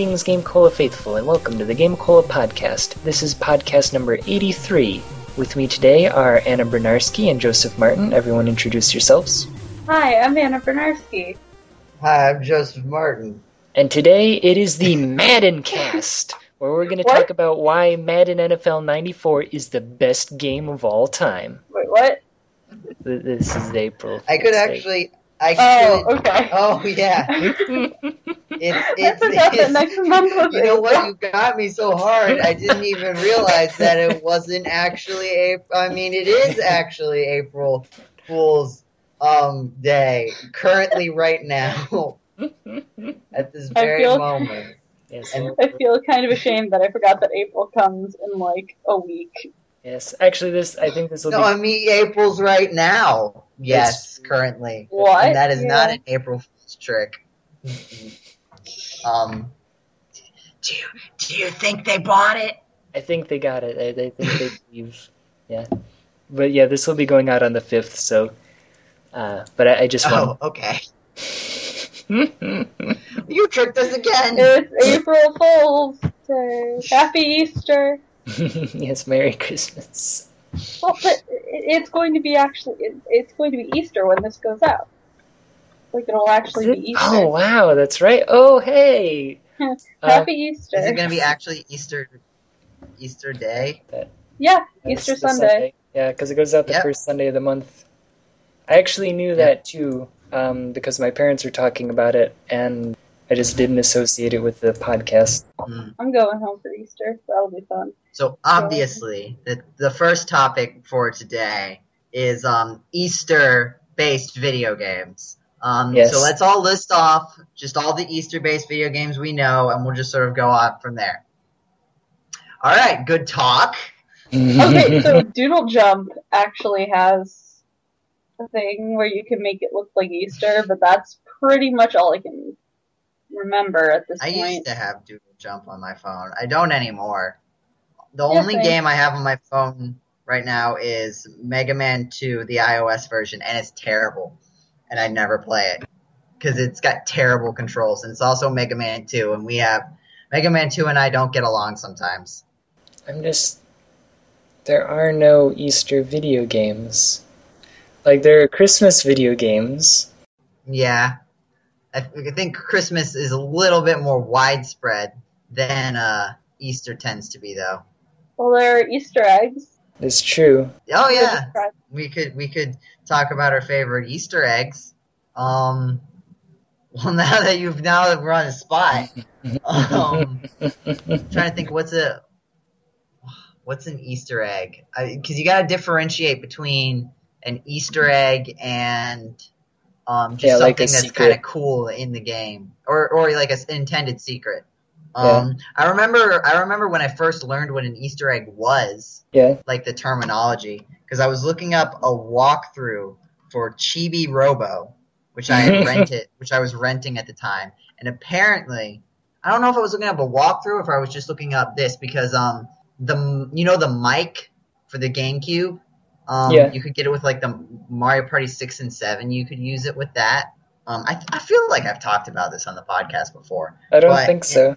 Greetings, Game Cola faithful, and welcome to the Game Cola podcast. This is podcast number 83. With me today are Anna Bryniarski and Joseph Martin. Everyone introduce yourselves. Hi, I'm Anna Bryniarski. Hi, I'm Joseph Martin. And today it is the Madden cast, where we're going to talk about why Madden NFL 94 is the best game of all time. Wait, what? This is April. I could Fool's actually, I Oh, could. okay. Oh yeah, Day. it's I it's. forgot that it's next month was you know what? You got me so hard. I didn't even realize that it wasn't actually April. I mean, it is actually April Fool's um day. Currently, right now, at this I very feel- moment. yes, And- I feel kind of ashamed that I forgot that April comes in like a week. yes. Actually, this I think this will No, be I mean April's right now. Yes, currently. What? And that is not an April Fool's trick. um, do you, do you think they bought it? I think they got it. I, I think they leave. Yeah, but yeah, this will be going out on the fifth. So, uh, but I, I just Oh, okay. You tricked us again. It's April Fool's Day. Happy Easter. yes, Merry Christmas. Well, but it's going to be actually it's going to be Easter when this goes out. Like it'll actually be Easter. Oh wow, that's right. Oh hey. Uh, Happy Easter. Is it going to be actually Easter Easter Day? yeah, that's Easter the Sunday. Yeah, because it goes out the Yep. first Sunday of the month. I actually knew that too, um, because my parents were talking about it, and I just didn't associate it with the podcast. Hmm. I'm going home for Easter. That'll be fun. So obviously, the the first topic for today is um Easter-based video games. Um, Yes. So let's all list off just all the Easter-based video games we know, and we'll just sort of go on from there. All right, good talk. Okay, so Doodle Jump actually has a thing where you can make it look like Easter, but that's pretty much all I can remember at this I point. I used to have Doodle Jump on my phone. I don't anymore. The only game I have on my phone right now is Mega Man 2, the iOS version, and it's terrible. And I never play it because it's got terrible controls, and it's also Mega Man 2, and we have Mega Man 2 and I don't get along sometimes. I'm just. There are no Easter video games. Like, there are Christmas video games. Yeah, I, I think Christmas is a little bit more widespread than uh, Easter tends to be, though. Well, there are Easter eggs. It's true. Oh yeah, we could we could talk about our favorite Easter eggs. Um, well, now that you've now that we're on the spot, um, trying to think what's a what's an Easter egg? Because you got to differentiate between an Easter egg and um, just Yeah, something a that's kind of cool in the game, or or like an intended secret. Um, I remember I remember when I first learned what an Easter egg was yeah. like the terminology because I was looking up a walkthrough for Chibi Robo, which I had rented, which I was renting at the time, and apparently, I don't know if I was looking up a walkthrough or if I was just looking up this because um the you know the mic for the GameCube, um Yeah. you could get it with like the Mario Party six and seven, you could use it with that. Um, I, I feel like I've talked about this on the podcast before. I don't think so.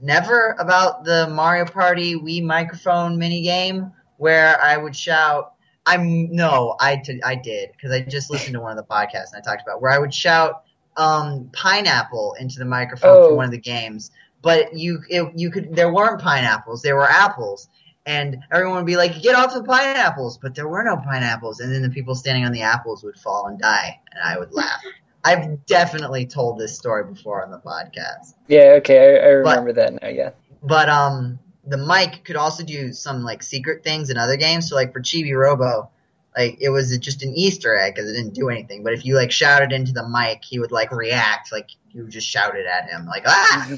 Never about the Mario Party Wii microphone minigame where I would shout. I'm no, I, t- I did because I just listened to one of the podcasts and I talked about where I would shout um, pineapple into the microphone Oh. for one of the games, but you it, you could there weren't pineapples, there were apples, and everyone would be like, "Get off the pineapples!" But there were no pineapples, and then the people standing on the apples would fall and die, and I would laugh. I've definitely told this story before on the podcast. Yeah, okay, I, I remember that now, yeah. But um, the mic could also do some like secret things in other games. So like for Chibi Robo, like it was just an Easter egg because it didn't do anything. But if you like shouted into the mic, he would like react like you just shouted at him like ah.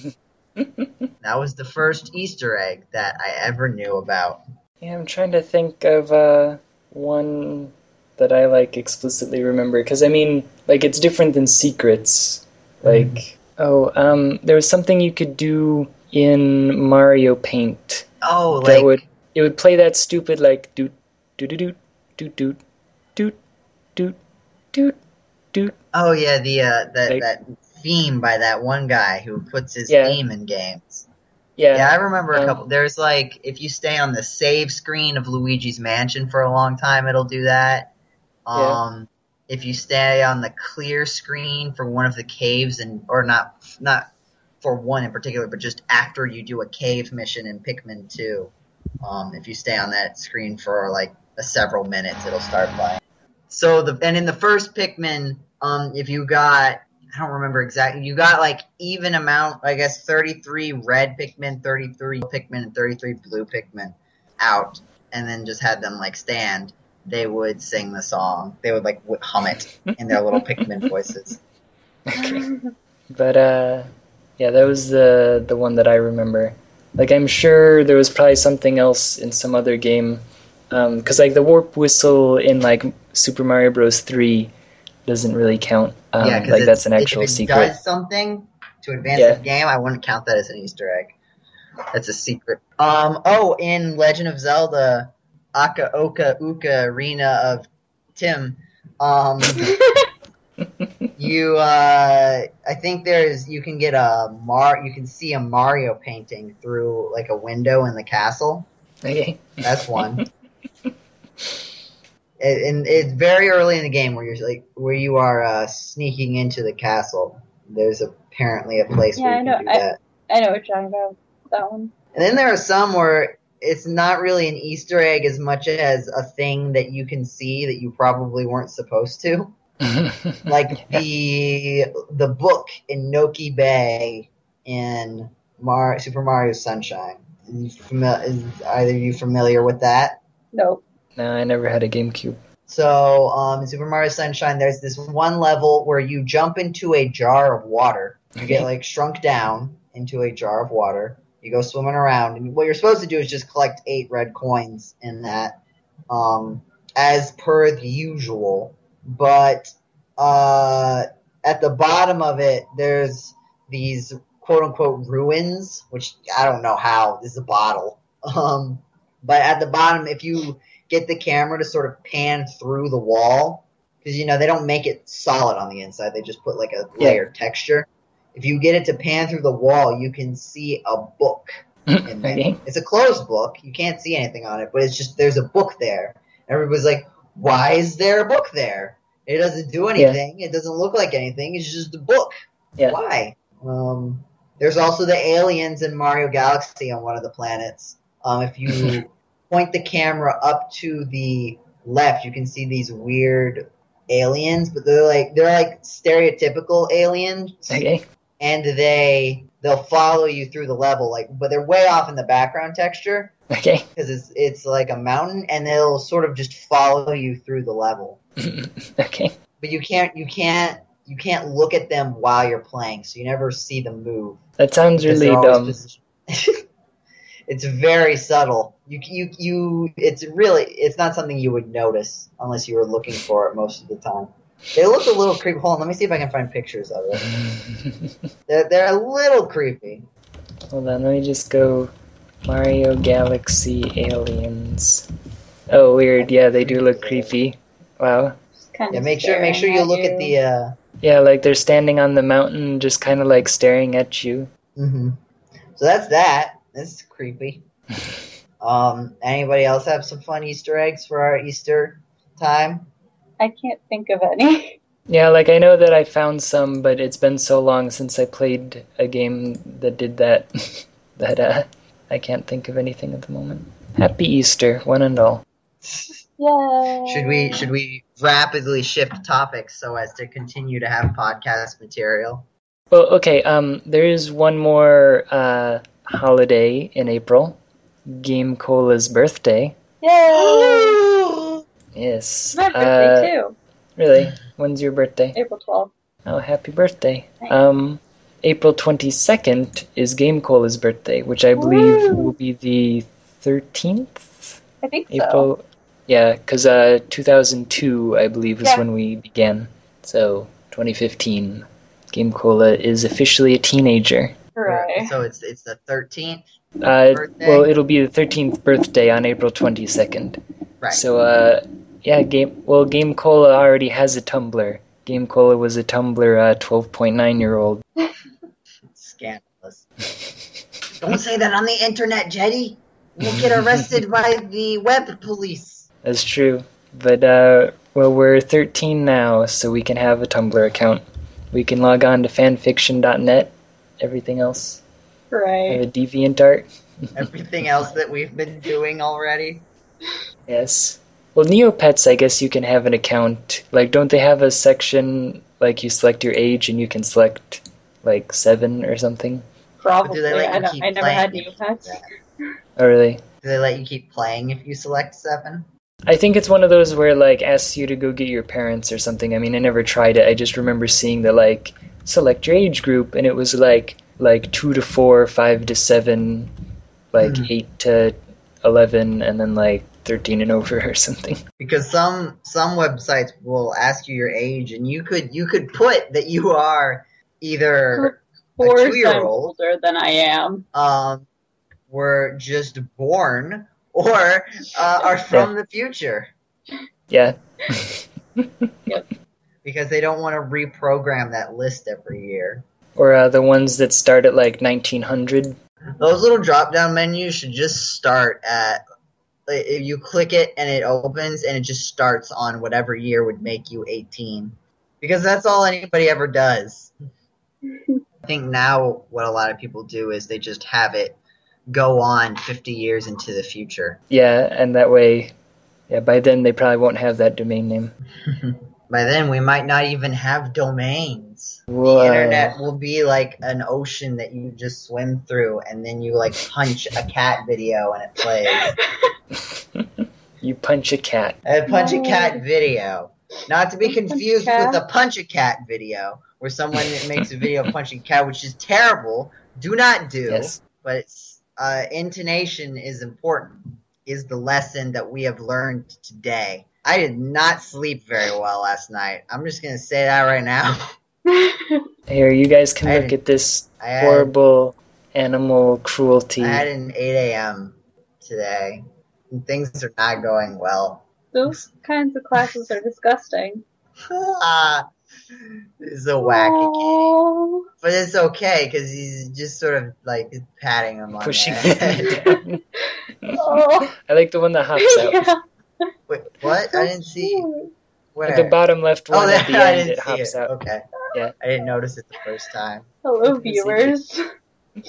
that was the first Easter egg that I ever knew about. Yeah, I'm trying to think of uh, one that I like explicitly remember because I mean, like it's different than secrets. Like, oh, um, there was something you could do in Mario Paint Oh, that like would it would play that stupid like doot doot doot doot doot doot doot doot doot oh yeah, the uh, that Like- that theme by that one guy who puts his Yeah. theme in games. Yeah. Yeah, I remember a Um, couple. There's like if you stay on the save screen of Luigi's Mansion for a long time, it'll do that. Yeah. Um, if you stay on the clear screen for one of the caves, and or not not for one in particular, but just after you do a cave mission in Pikmin 2, um, if you stay on that screen for like a several minutes, it'll start playing. So the and in the first Pikmin, um, if you got I don't remember exactly. You got like even amount, I guess, 33 red Pikmin, 33 Pikmin, and 33 blue Pikmin out, and then just had them like stand. They would sing the song. They would like hum it in their little Pikmin voices. But uh, yeah, that was the the one that I remember. Like I'm sure there was probably something else in some other game, because like the warp whistle in like Super Mario Bros. Three doesn't really count. Um, yeah, because like that's an actual if it secret. does something to advance Yeah. the game, I wouldn't count that as an Easter egg. That's a secret. Um. Oh, in Legend of Zelda, Aka Oka Uka Arena of Tim. Um. you uh I think there's you can get a Mar you can see a Mario painting through like a window in the castle. Okay. That's one. and and it's very early in the game where you're like where you are uh, sneaking into the castle. There's apparently a place Yeah, where you I can know. do I- that. I know what you're talking about. That one. And then there are some where it's not really an Easter egg as much as a thing that you can see that you probably weren't supposed to. Like the the book in Noki Bay in Mar- Super Mario Sunshine. Is, you fami- is either you familiar with that? Nope. no, I never had a GameCube. So, um, in Super Mario Sunshine, there's this one level where you jump into a jar of water. You get like shrunk down into a jar of water. You go swimming around, and what you're supposed to do is just collect eight red coins in that, um, as per the usual. But uh, at the bottom of it, there's these quote unquote ruins, which I don't know how. This is a bottle. Um, but at the bottom, if you get the camera to sort of pan through the wall because you know they don't make it solid on the inside; they just put like a Yeah. layered texture. If you get it to pan through the wall, you can see a book in there. okay. It's a closed book; you can't see anything on it, but it's just there's a book there. Everybody's like, "Why is there a book there? It doesn't do anything. It doesn't look like anything. It's just a book. Yeah. Why?" Um, there's also the aliens in Mario Galaxy on one of the planets. Um, if you point the camera up to the left, you can see these weird aliens, but they're like they're like stereotypical aliens, Okay. And they they'll follow you through the level, like but they're way off in the background texture Okay. because it's it's like a mountain, and they'll sort of just follow you through the level. okay. But you can't you can't you can't look at them while you're playing, so you never see them move. That sounds really dumb. positioned- it's very subtle. You you you. It's really. It's not something you would notice unless you were looking for it most of the time. They look a little creepy. Hold on, let me see if I can find pictures of it. They're they're a little creepy. Hold on, let me just go Mario Galaxy Aliens. Oh, weird. Yeah, they do look creepy. Wow. Yeah, make sure make sure you look at the. uh Yeah, like they're standing on the mountain, just kind of like staring at you. hmm So that's that. That's creepy. Um, anybody else have some fun Easter eggs for our Easter time? I can't think of any. Yeah, like I know that I found some, but it's been so long since I played a game that did that that uh, I can't think of anything at the moment. Happy Easter, one and all. Yay! Should we should we rapidly shift topics so as to continue to have podcast material? Well, okay. Um, there is one more uh, holiday in April. Game Cola's birthday. Yay! Yes. My Uh, birthday too. Really? When's your birthday? April 12th. Oh, happy birthday. Thanks. Um, April 22nd is Game Cola's birthday, which I believe Woo! will be the 13th? I think so. April. Yeah, because uh, 2002, I believe, is Yeah. when we began. So, 2015. Game Cola is officially a teenager. Hooray. So it's it's the thirteenth, Uh, well, it'll be the 13th birthday on April 22nd. right? So, uh, yeah, Game. Well, Game Cola already has a Tumblr, Game Cola was a Tumblr uh, 12.9 year old. Scandalous. Don't say that on the internet, Jeddy. We'll get arrested by the web police. That's true. But, uh, well, we're 13 now, so we can have a Tumblr account. We can log on to fanfiction.net. Everything else. Have Right. deviant art. Everything else that we've been doing already. Yes. Well, Neopets, I guess you can have an account. Like, don't they have a section, like, you select your age and you can select, like, seven or something? Probably. do they let I, you don't, keep I never playing had Neopets. do? Oh, really? Do they let you keep playing if you select seven? I think it's one of those where, like, asks you to go get your parents or something. I mean, I never tried it. I just remember seeing the, like, select your age group, and it was, like, like 2 to 4, 5 to 7, like, Mhm. 8 to 11, and then, like, 13 and over or something. Because some some websites will ask you your age, and you could you could put that you are either four course, I'm two-year-old. older than I am. um were just born or uh, are from the future Yeah. Because they don't want to reprogram that list every year. or uh, the ones that start at, like, 1900. Those little drop down menus should just start at if you click it and it opens and it just starts on whatever year would make you 18 because that's all anybody ever does. I think now what a lot of people do is they just have it go on 50 years into the future. Yeah, and that way, yeah, by then they probably won't have that domain name. By then we might not even have domains. Whoa. The internet will be like an ocean that you just swim through and then you like punch a cat video and it plays. you punch a cat. A punch a cat video. Not to be Punch confused cat. with the punch a cat video, where someone makes a video of punching a cat, which is terrible. Do not do. Yes. But it's, uh, intonation is important. Is the lesson that we have learned today. I did not sleep very well last night. I'm just gonna say that right now. Here, you guys can I look didn't- at this I had, horrible animal cruelty. I had an 8 a.m. today. And things are not going well. Those kinds of classes are disgusting. Ah, this is a wacky game. Aw. But it's okay because he's just sort of like patting him on Pushing the head. it down. Oh, I like the one that hops out. yeah. Wait, what? I didn't see. Where? At the bottom left oh, one there, at the I end, didn't it see hops it. out. Okay. Yeah. I didn't notice it the first time. Hello, viewers.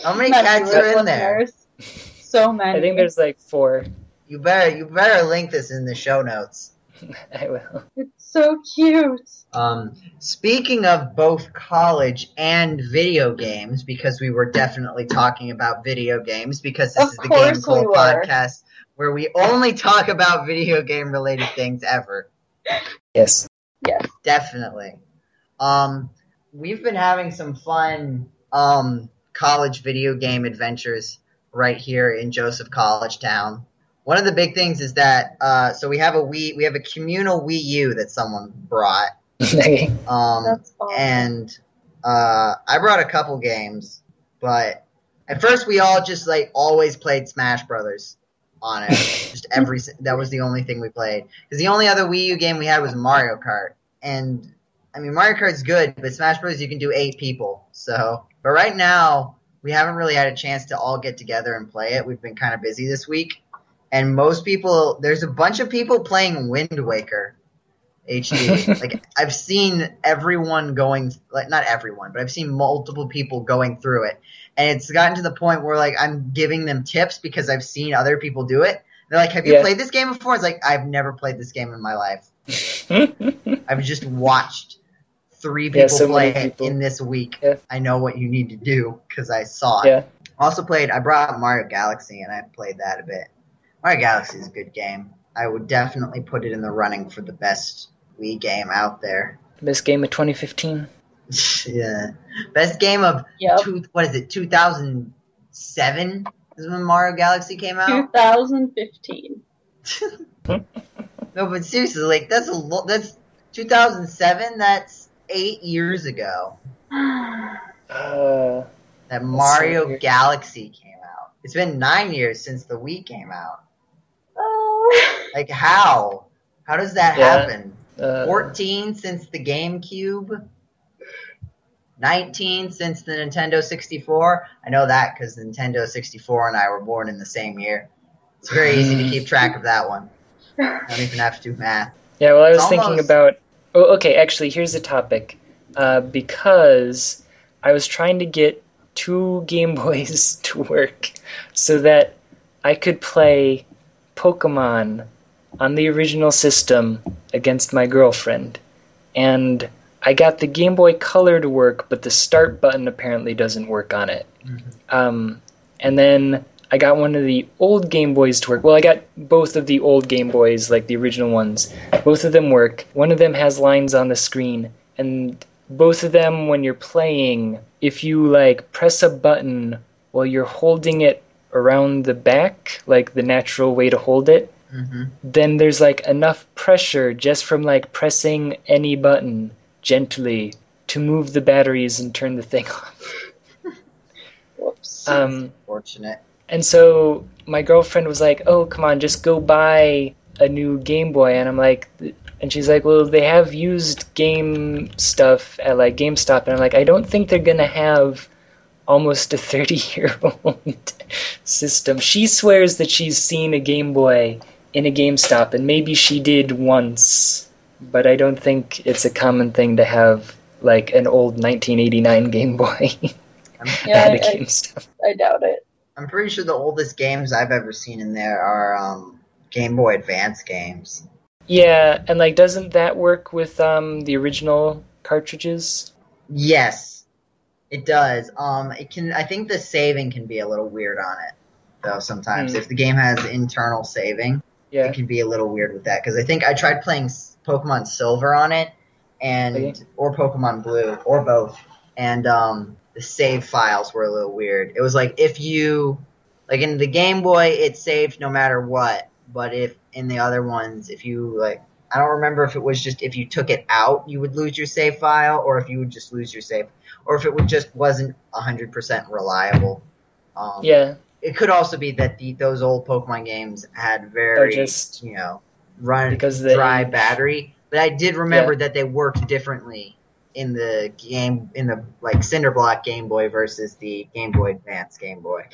How many Not cats viewers, are in there? So many. I think there's like four. You better you better link this in the show notes. I will. It's so cute. Um, speaking of both college and video games, because we were definitely talking about video games, because this Of is the course Game Cool we were. podcast where we only talk about video game related things ever. Yes. Yes. Definitely. Um, we've been having some fun um, college video game adventures right here in Joseph College Town. One of the big things is that uh, so we have a Wii, we have a communal Wii U that someone brought. Um, That's awesome. and uh, I brought a couple games, but at first we all just like always played Smash Brothers on it. just every that was the only thing we played because the only other Wii U game we had was Mario Kart, and I mean Mario Kart's good, but Smash Bros you can do eight people. So, but right now we haven't really had a chance to all get together and play it. We've been kind of busy this week, and most people there's a bunch of people playing Wind Waker. HD. like I've seen everyone going like not everyone, but I've seen multiple people going through it. And it's gotten to the point where like I'm giving them tips because I've seen other people do it. They're like, "Have you Yeah. played this game before?" It's like, "I've never played this game in my life. I've just watched three people Yeah, so play many it in this week. Yeah. I know what you need to do because I saw it." Also played. I brought Mario Galaxy and I played that a bit. Mario Galaxy is a good game. I would definitely put it in the running for the best Wii game out there. Best game of 2015. yeah, best game of Yep. two. What is it? Two thousand seven is when Mario Galaxy came out. 2015. No, but seriously, like that's a lo- that's two thousand seven. That's eight years ago. Uh, That Mario weird. Galaxy came out. It's been nine years since the Wii came out. oh. Like how? How does that Yeah. happen? Uh, 14 since the GameCube. 19 since the Nintendo 64. I know that because Nintendo 64 and I were born in the same year. It's very easy to keep track of that one. I don't even have to do math. Yeah, well, I was It's thinking about. Oh, okay. Actually, here's the topic. Uh, because I was trying to get two Game Boys to work so that I could play Pokemon on the original system against my girlfriend. And I got the Game Boy Color to work, but the start button apparently doesn't work on it. Um, and then I got one of the old Game Boys to work. Well, I got both of the old Game Boys, like the original ones. Both of them work. One of them has lines on the screen, and both of them, when you're playing, if you like press a button while you're holding it around the back, like the natural way to hold it, hmm then there's like enough pressure just from like pressing any button gently to move the batteries and turn the thing off. Whoops. Um, Fortunate. and so my girlfriend was like, "Oh, come on, just go buy a new Game Boy." And I'm like, and she's like, "Well, they have used game stuff at like GameStop." And I'm like, "I don't think they're gonna have almost a 30 year old system." She swears that she's seen a Game Boy in a GameStop, and maybe she did once, but I don't think it's a common thing to have like an old 1989 Game Boy I'm, Yeah, at I- a I- I doubt it. I'm pretty sure the oldest games I've ever seen in there are um, Game Boy Advance games. Yeah, and like, doesn't that work with um the original cartridges? Yes, it does. Um, it can. I think the saving can be a little weird on it, though. Sometimes Hmm. if the game has internal saving, Yeah. it can be a little weird with that. Because I think I tried playing S- Pokemon Silver on it, and Okay. or Pokemon Blue or both, and um, the save files were a little weird. It was like if you, like in the Game Boy, it saved no matter what, but if in the other ones, if you like. I don't remember if it was just if you took it out, you would lose your save file, or if you would just lose your save, or if it would just wasn't hundred percent reliable. Um, Yeah, it could also be that the, those old Pokemon games had very, just- you know, run because they- dry battery. But I did remember that they worked differently in the game, in the like Cinderblock Game Boy versus the Game Boy Advance Game Boy.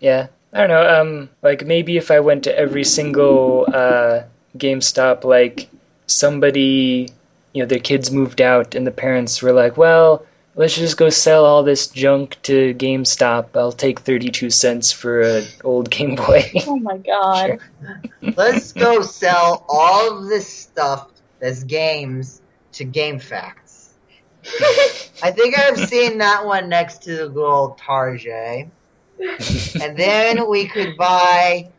yeah. I don't know. Um, like maybe if I went to every single uh GameStop, like somebody, you know, their kids moved out, and the parents were like, "Well, let's just go sell all this junk to GameStop. I'll take thirty-two cents for an old Game Boy." Oh my god. Let's go sell all of this stuff that's games to GameFAQs. I think I've seen that one next to the good old Target. and then we could buy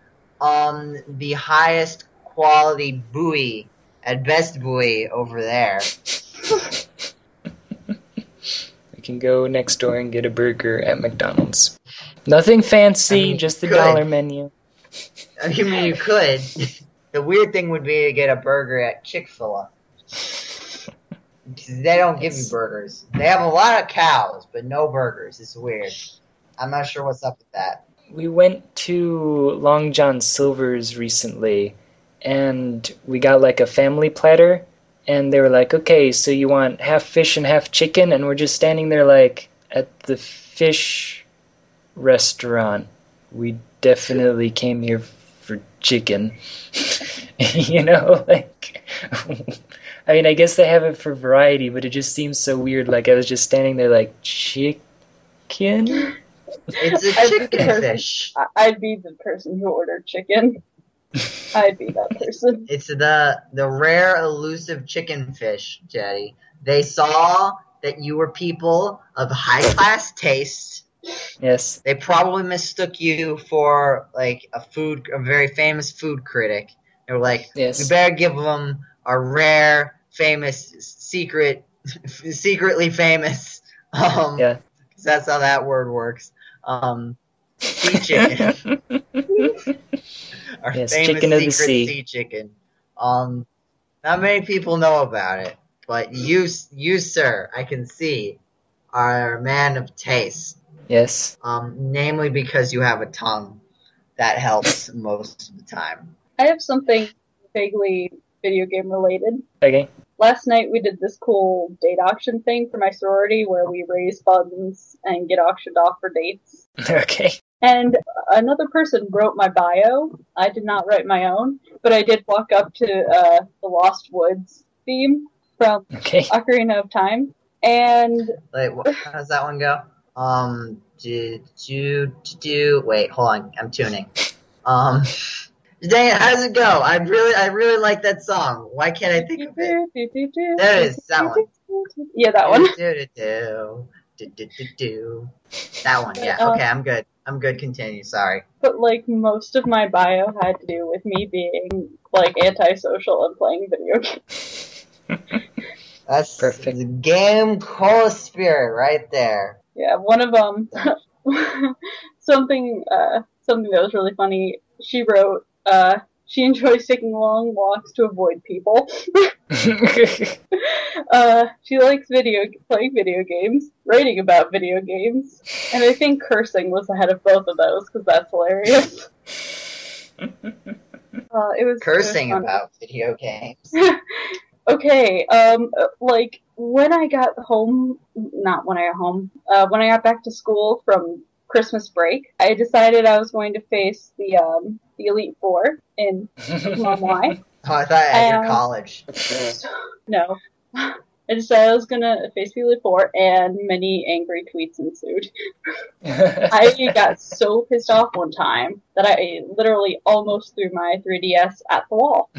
um, the highest quality buoy at Best Buoy over there. Can go next door and get a burger at McDonald's. Nothing fancy, I mean, just the good. dollar menu. I mean, you could. The weird thing would be to get a burger at Chick Fil A. They don't give you burgers. They have a lot of cows, but no burgers. It's weird. I'm not sure what's up with that. We went to Long John Silver's recently, and we got like a family platter, and they were like, "Okay, so you want half fish and half chicken?" And we're just standing there like at the fish restaurant. We definitely came here for chicken. you know, like I mean, I guess they have it for variety, but it just seems so weird. Like I was just standing there like chicken. It's a I'd be the chicken fish. I'd be the person who ordered chicken. I'd be that person. It's the the rare elusive chicken fish, Jeddy. They saw that you were people of high class taste. Yes. They probably mistook you for like a food, a very famous food critic. They were like, Yes. we better give them a rare, famous, secret, secretly famous. Um, Yeah. 'cause that's how that word works. Um, sea chicken. Our Yes, famous chicken of the secret sea. sea chicken. Um, not many people know about it, but you, you, sir, I can see, are a man of taste. Yes. Um, namely because you have a tongue that helps most of the time. I have something vaguely video game related. Okay. last night we did this cool date auction thing for my sorority where we raise funds and get auctioned off for dates. okay. And another person wrote my bio. I did not write my own, but I did walk up to uh, the Lost Woods theme from Okay. Ocarina of Time. And Wait, wh- how does that one go? Um, do do do do. Wait, hold on, I'm tuning. Um, dang it, how does it go? I really, I really like that song. Why can't I think of it? There it is, that one. Yeah, that one. Do, do, do, do, do, do, do. That one, yeah. Uh, Okay, I'm good. I'm good. Continue. Sorry. But like most of my bio had to do with me being like antisocial and playing video games. That's Perfect. the game core spirit right there. Yeah, one of them, something, uh, something that was really funny. She wrote, uh, she enjoys taking long walks to avoid people. uh, she likes video, playing video games, writing about video games, and I think cursing was ahead of both of those because that's hilarious. Uh, it was Cursing it was about video games. Okay, um, like when I got home, not when I got home, uh, when I got back to school from Christmas break, I decided I was going to face the um the Elite Four in Pokemon Y. Oh, I thought at your Um, college. No, I decided I was gonna face the Elite Four, and many angry tweets ensued. I got so pissed off one time that I literally almost threw my 3DS at the wall.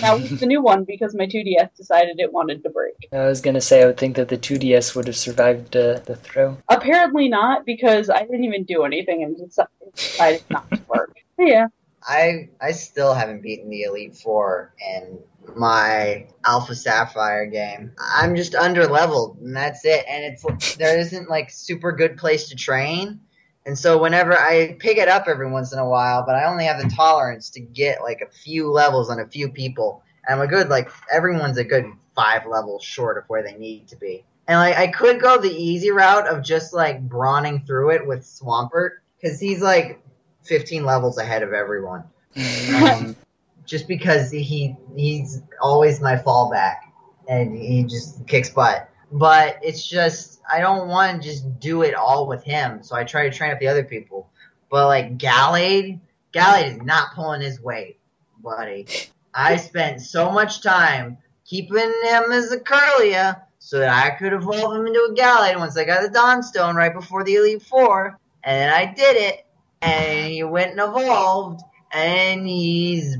That was the new one because my 2DS decided it wanted to break. I was gonna say I would think that the 2DS would have survived uh, the throw. Apparently not, because I didn't even do anything and deci- it decided not to work. But yeah, I I still haven't beaten the Elite Four in my Alpha Sapphire game. I'm just under leveled, and that's it. And it's there isn't like super good place to train, and so whenever I pick it up every once in a while, but I only have the tolerance to get like a few levels on a few people. And I'm a good like everyone's a good five levels short of where they need to be. And like I could go the easy route of just like brawning through it with Swampert because he's like 15 levels ahead of everyone. Um, just because he he's always my fallback and he just kicks butt. But it's just I don't want to just do it all with him, so I try to train up the other people. But like Gallade, Gallade is not pulling his weight, buddy. I spent so much time keeping him as a Kirlia so that I could evolve him into a Gallade once I got the Dawnstone right before the Elite Four, and then I did it, and he went and evolved, and he's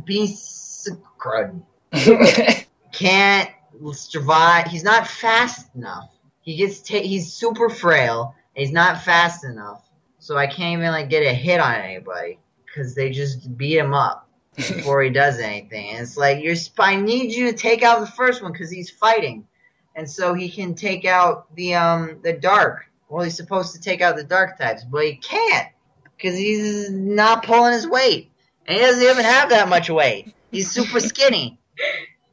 of crud. Can't survive. He's not fast enough. He gets ta- he's super frail. He's not fast enough, so I can't even like get a hit on anybody because they just beat him up before he does anything. And it's like you're. sp- I need you to take out the first one because he's fighting, and so he can take out the um the dark. Well, he's supposed to take out the dark types, but he can't because he's not pulling his weight, and he doesn't even have that much weight. He's super skinny.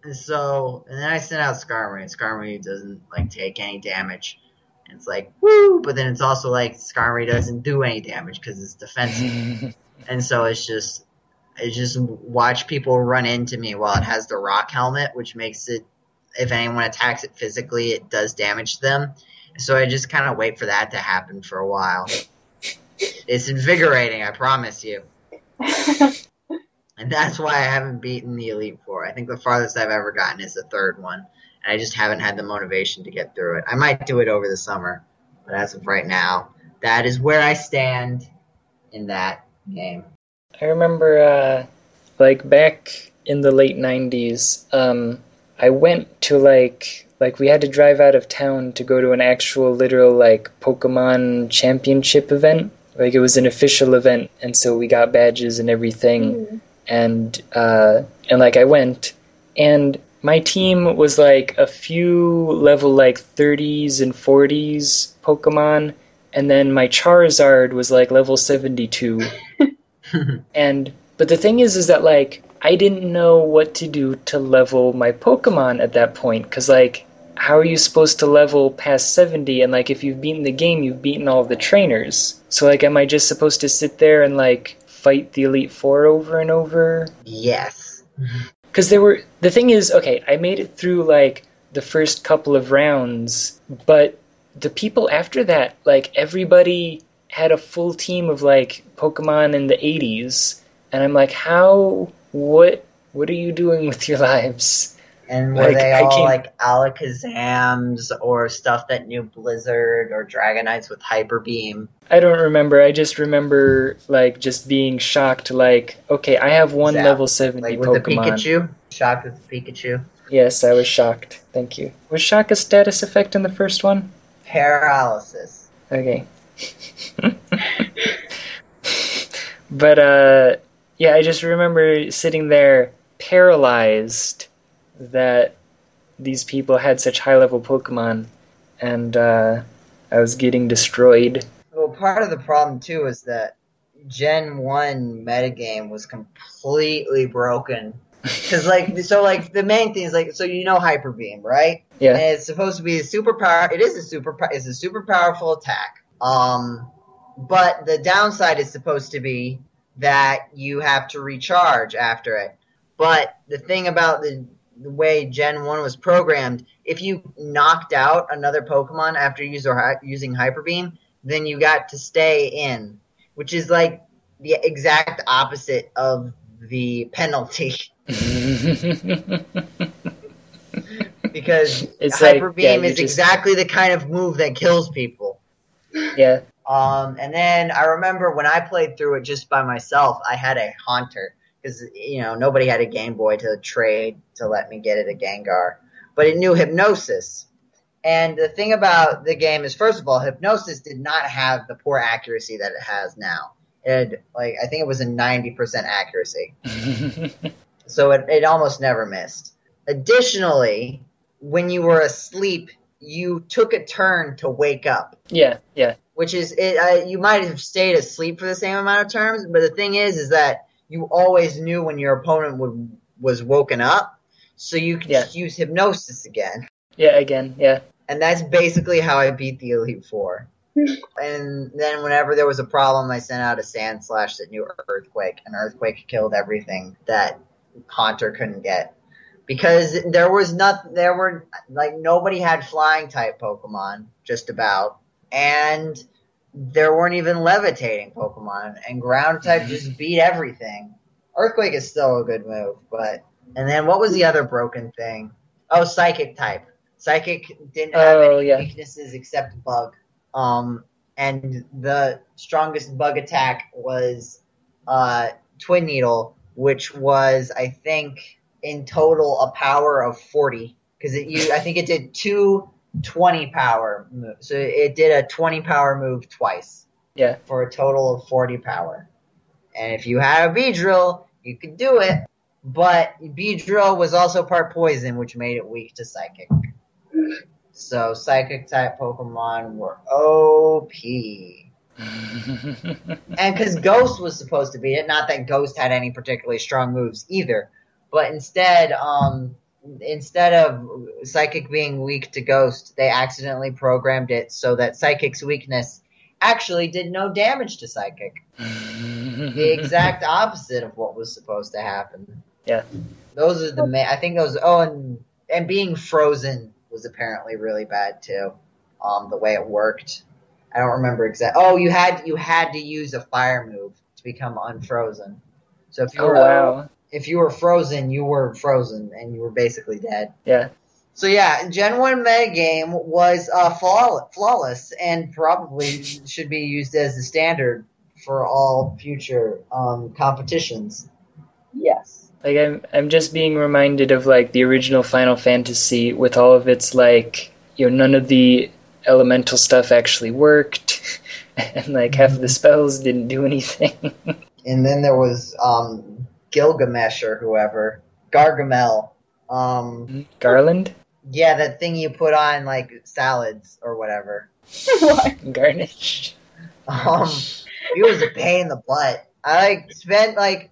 And so, and then I sent out Skarmory, and Skarmory doesn't like take any damage. And it's like, woo! But then it's also like Skarmory doesn't do any damage because it's defensive. And so it's just, it's just watch people run into me while it has the rock helmet, which makes it, if anyone attacks it physically, it does damage them. So I just kind of wait for that to happen for a while. It's invigorating, I promise you. And that's why I haven't beaten the Elite Four. I think the farthest I've ever gotten is the third one. And I just haven't had the motivation to get through it. I might do it over the summer, but as of right now, that is where I stand in that game. I remember, uh, like back in the late '90s, um, I went to like like we had to drive out of town to go to an actual literal like Pokemon Championship event. Like it was an official event, and so we got badges and everything. And uh, and like I went, and my team was like a few level like 30s and 40s Pokemon, and then my Charizard was like level 72. And but the thing is, is that like I didn't know what to do to level my Pokemon at that point, because like how are you supposed to level past 70 and like if you've beaten the game you've beaten all the trainers so like am i just supposed to sit there and like fight the elite four over and over yes. because there were the thing is okay i made it through like the first couple of rounds, but the people after that, like everybody had a full team of like Pokemon in the 80s, and I'm like, how? What? What are you doing with your lives? And were Like, they all like Alakazams or stuff that knew Blizzard or Dragonites with Hyper Beam? I don't remember. I just remember like just being shocked. Like, okay, I have one level 70 Like with the Pokemon. Pikachu? Shocked with the Pikachu? Yes, I was shocked. Thank you. Was shock a status effect in the first one? Paralysis. Okay. but uh yeah, I just remember sitting there paralyzed that these people had such high level Pokemon and uh I was getting destroyed. Well, part of the problem too is that Gen 1 metagame was completely broken. Because, like, so, like, the main thing is, like, so you know Hyper Beam, right? Yeah. And it's supposed to be a super power. It is a super. It's a super powerful attack. Um, but the downside is supposed to be that you have to recharge after it. But the thing about the the way Gen One was programmed, if you knocked out another Pokemon after user, using Hyper Beam, then you got to stay in, which is like the exact opposite of the penalty because It's Hyper yeah, Beam you is just- exactly the kind of move that kills people. yeah. Um, and then I remember when I played through it just by myself, I had a Haunter because you know nobody had a Game Boy to trade to let me get it a Gengar, but it knew Hypnosis. And the thing about the game is, first of all, Hypnosis did not have the poor accuracy that it has now. It had, like I think it was a ninety percent accuracy, so it, it almost never missed. Additionally, when you were asleep, you took a turn to wake up yeah, yeah. which is it. Uh, you might have stayed asleep for the same amount of terms, but the thing is, is that you always knew when your opponent would was woken up, so you could Yeah. just use hypnosis again, Yeah, again, yeah. and that's basically how I beat the Elite Four. and then whenever there was a problem, I sent out a Sandslash that knew Earthquake, and Earthquake killed everything that Haunter couldn't get. Because there was not, there were like nobody had flying type Pokemon, just about, and there weren't even levitating Pokemon, and ground type just beat everything. Earthquake is still a good move, but and then what was the other broken thing? Oh, Psychic type. Psychic didn't have Oh, any yeah. weaknesses except Bug. Um, and the strongest Bug attack was uh, Twin Needle, which was I think in total a power of forty because it you I think it did two 20 power moves. So it did a 20 power move twice Yeah. for a total of 40 power. And if you had a Beedrill, you could do it. But Beedrill was also part poison, which made it weak to Psychic. So Psychic type Pokemon were OP. And because Ghost was supposed to be it, not that Ghost had any particularly strong moves either, but instead, um, instead of Psychic being weak to Ghost, they accidentally programmed it so that Psychic's weakness actually did no damage to Psychic. The exact opposite of what was supposed to happen. Yeah. Those are the main. I think those. Oh, and and being frozen was apparently really bad too. Um, the way it worked. I don't remember exact. Oh, you had you had to use a fire move to become unfrozen. So if you Oh were wow. If you were frozen, you were frozen and you were basically dead. Yeah. So yeah, Gen One metagame was uh, flaw- flawless and probably should be used as the standard for all future um, competitions. Yes. Like I'm I'm just being reminded of like the original Final Fantasy with all of its like you know none of the elemental stuff actually worked and like half of the spells didn't do anything. And then there was um, Gilgamesh or whoever, Gargamel. Um, Garland? yeah, that thing you put on like salads or whatever. What? Garnish? Um, he was a pain in the butt. I like spent like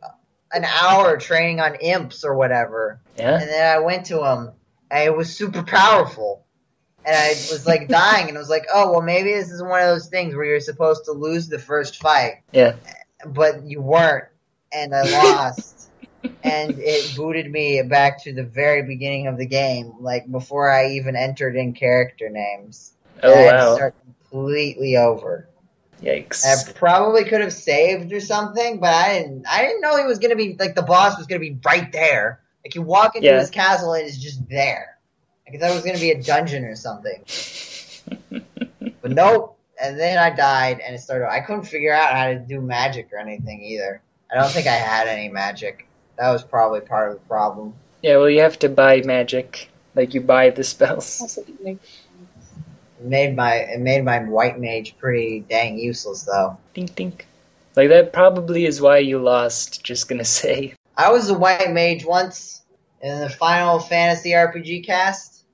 an hour training on imps or whatever, Yeah? and then I went to him, and it was super powerful. And I was like dying, and I was like, oh well, maybe this is one of those things where you're supposed to lose the first fight, Yeah. but you weren't, and I lost. and it booted me back to the very beginning of the game, like before I even entered in character names. Oh And wow! start completely over. Yikes! I probably could have saved or something, but I didn't. I didn't know he was gonna be like the boss was gonna be right there. Like you walk into Yeah. his castle and it's just there. Like I thought it was gonna be a dungeon or something, but nope. And then I died and it started. I couldn't figure out how to do magic or anything either. I don't think I had any magic. That was probably part of the problem. Yeah, well, you have to buy magic. Like you buy the spells. That's what makes It made my it made my white mage pretty dang useless though. Dink dink. Like that probably is why you lost. Just gonna say. I was a white mage once in the Final Fantasy RPG cast.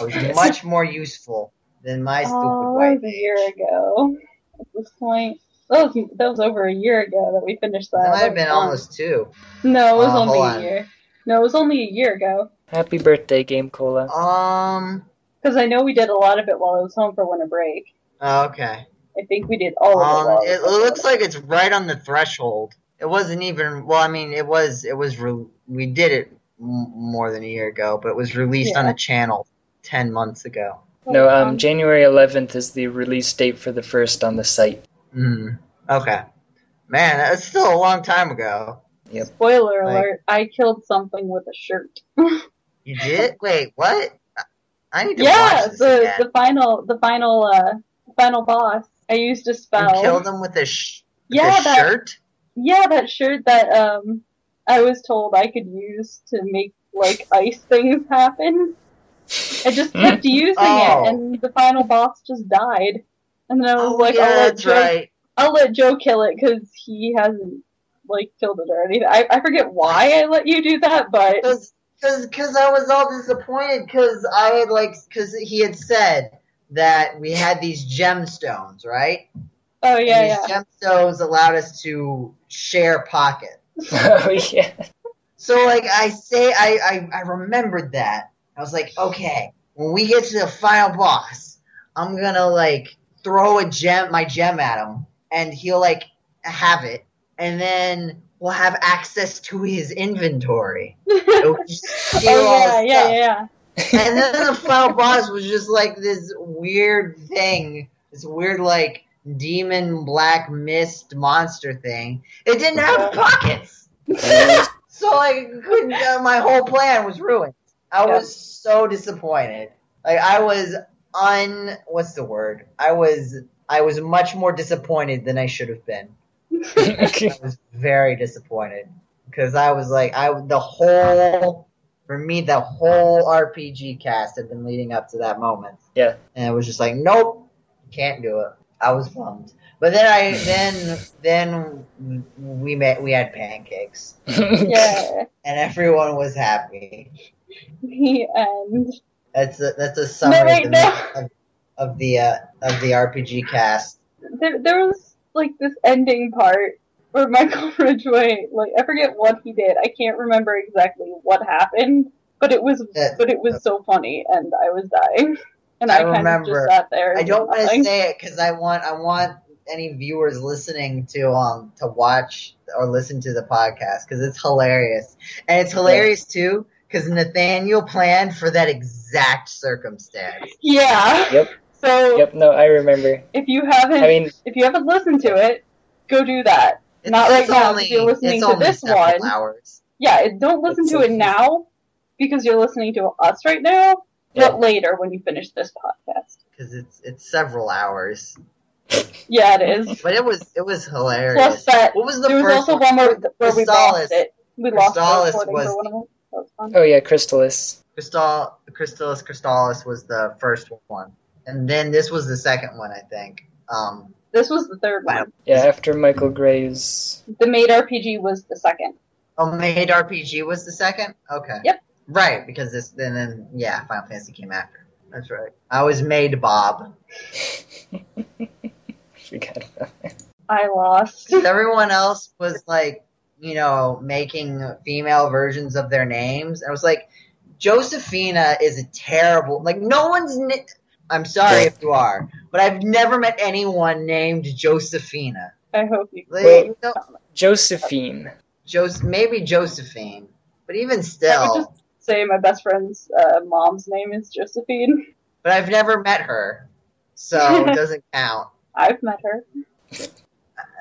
I was much more useful than my stupid Oh, white that was a year ago. At this point, that was that was over a year ago that we finished that. That might That have been was almost two. No, it was Uh, only hold a on. year. No, it was only a year ago. Happy birthday, GameCola. Um. Because I know we did a lot of it while I was home for winter break. oh, Okay. I think we did all of it. Um. While It, it looks like it's right on the threshold. It wasn't even. Well, I mean, it was. It was. Re- we did it m- more than a year ago, but it was released on the channel ten months ago. No, um, January 11th is the release date for the first on the site. Mm. Okay. Man, that's still a long time ago. Spoiler Like- alert! I killed something with a shirt. You did? Wait, what? I need to yeah, watch this the again. the final the final uh final boss. I used a You spell. killed him with a, sh- yeah, that shirt? yeah that shirt that um I was told I could use to make like ice things happen. I just kept using Oh. it, and the final boss just died. And then I was Oh, like, yeah, I'll let Joe, right. I'll let Joe kill it because he hasn't like killed it or anything. I, I forget why I let you do that, but Cause, cause, cause I was all disappointed cause I had like, cause he had said that we had these gemstones, right? oh yeah, yeah. gemstones allowed us to share pockets. oh yeah. So like I say, I, I, I remembered that. I was like, okay, when we get to the final boss, I'm gonna like throw a gem, my gem at him, and he'll like have it, and then we'll have access to his inventory. It'll just steal oh yeah, yeah, yeah, yeah. And then the final boss was just like this weird thing, this weird like demon black mist monster thing. It didn't have pockets. So like couldn't uh, my whole plan was ruined. I Yeah. was so disappointed. Like I was un what's the word? I was I was much more disappointed than I should have been. I was very disappointed because I was like I the whole for me the whole RPG cast had been leading up to that moment. Yeah. And it was just like nope, can't do it. I was bummed. But then I then then we met we had pancakes yeah. and everyone was happy. The end. That's a, that's a summary wait, of, no. the, of, of the uh, of the RPG cast. There, there was like this ending part where Michael Ridgway, like I forget what he did. I can't remember exactly what happened, but it was but it was so funny, and I was dying, and I I, kind of remember. just sat there. I don't want to say it because I want I want any viewers listening to um to watch or listen to the podcast because it's hilarious and it's hilarious too because Nathaniel planned for that exact circumstance. Yeah. Yep. So Yep. No, I remember. if you haven't, I mean, if you haven't listened to it, go do that. It's, Not right now, Only, if you're listening it's to only this several one. hours. Yeah, don't listen It's to so it now because you're listening to us right now, Yeah. but later when you finish this podcast. because it's it's several hours. Yeah, it is. But it was it was hilarious. Plus that what was the there was also one where, where we lost it. We lost the Crystalis recording was- for one of them. Was fun. Oh yeah, Crystalis. Crystal Crystalis Crystalis was the first one, and then this was the second one, I think. Um, This was the third one. Yeah, after Michael Graves. The Maid RPG was the second. oh, Maid RPG was the second. Okay. Yep. Right, because this then then yeah, Final Fantasy came after. That's right. I was made Bob. Forgot about that. I lost. Everyone else was like, you know, making female versions of their names. And I was like, Josephina is a terrible. Like, no one's. Ni- I'm sorry if you are, but I've never met anyone named Josephina. I hope you. Like, Wait. you know- Josephine. Jos- maybe Josephine, but even still. I would just say my best friend's uh, mom's name is Josephine. But I've never met her, so it doesn't count. I've met her.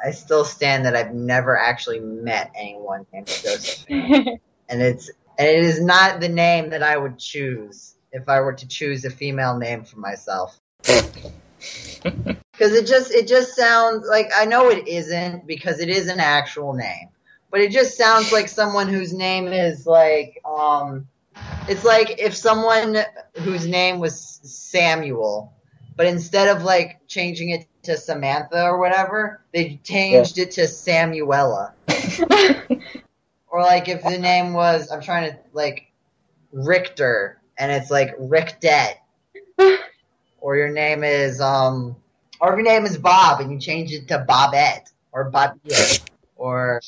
I still stand that I've never actually met anyone named Josephine, and it's and it is not the name that I would choose if I were to choose a female name for myself. Because it just it just sounds like I know it isn't because it is an actual name, but it just sounds like someone whose name is like um, it's like if someone whose name was Samuel, but instead of like changing it to Samantha or whatever, they changed it to Samuela. Or like if the name was I'm trying to like Richter and it's like Rickdet. or your name is um or if your name is Bob and you change it to Bobette or Bobette or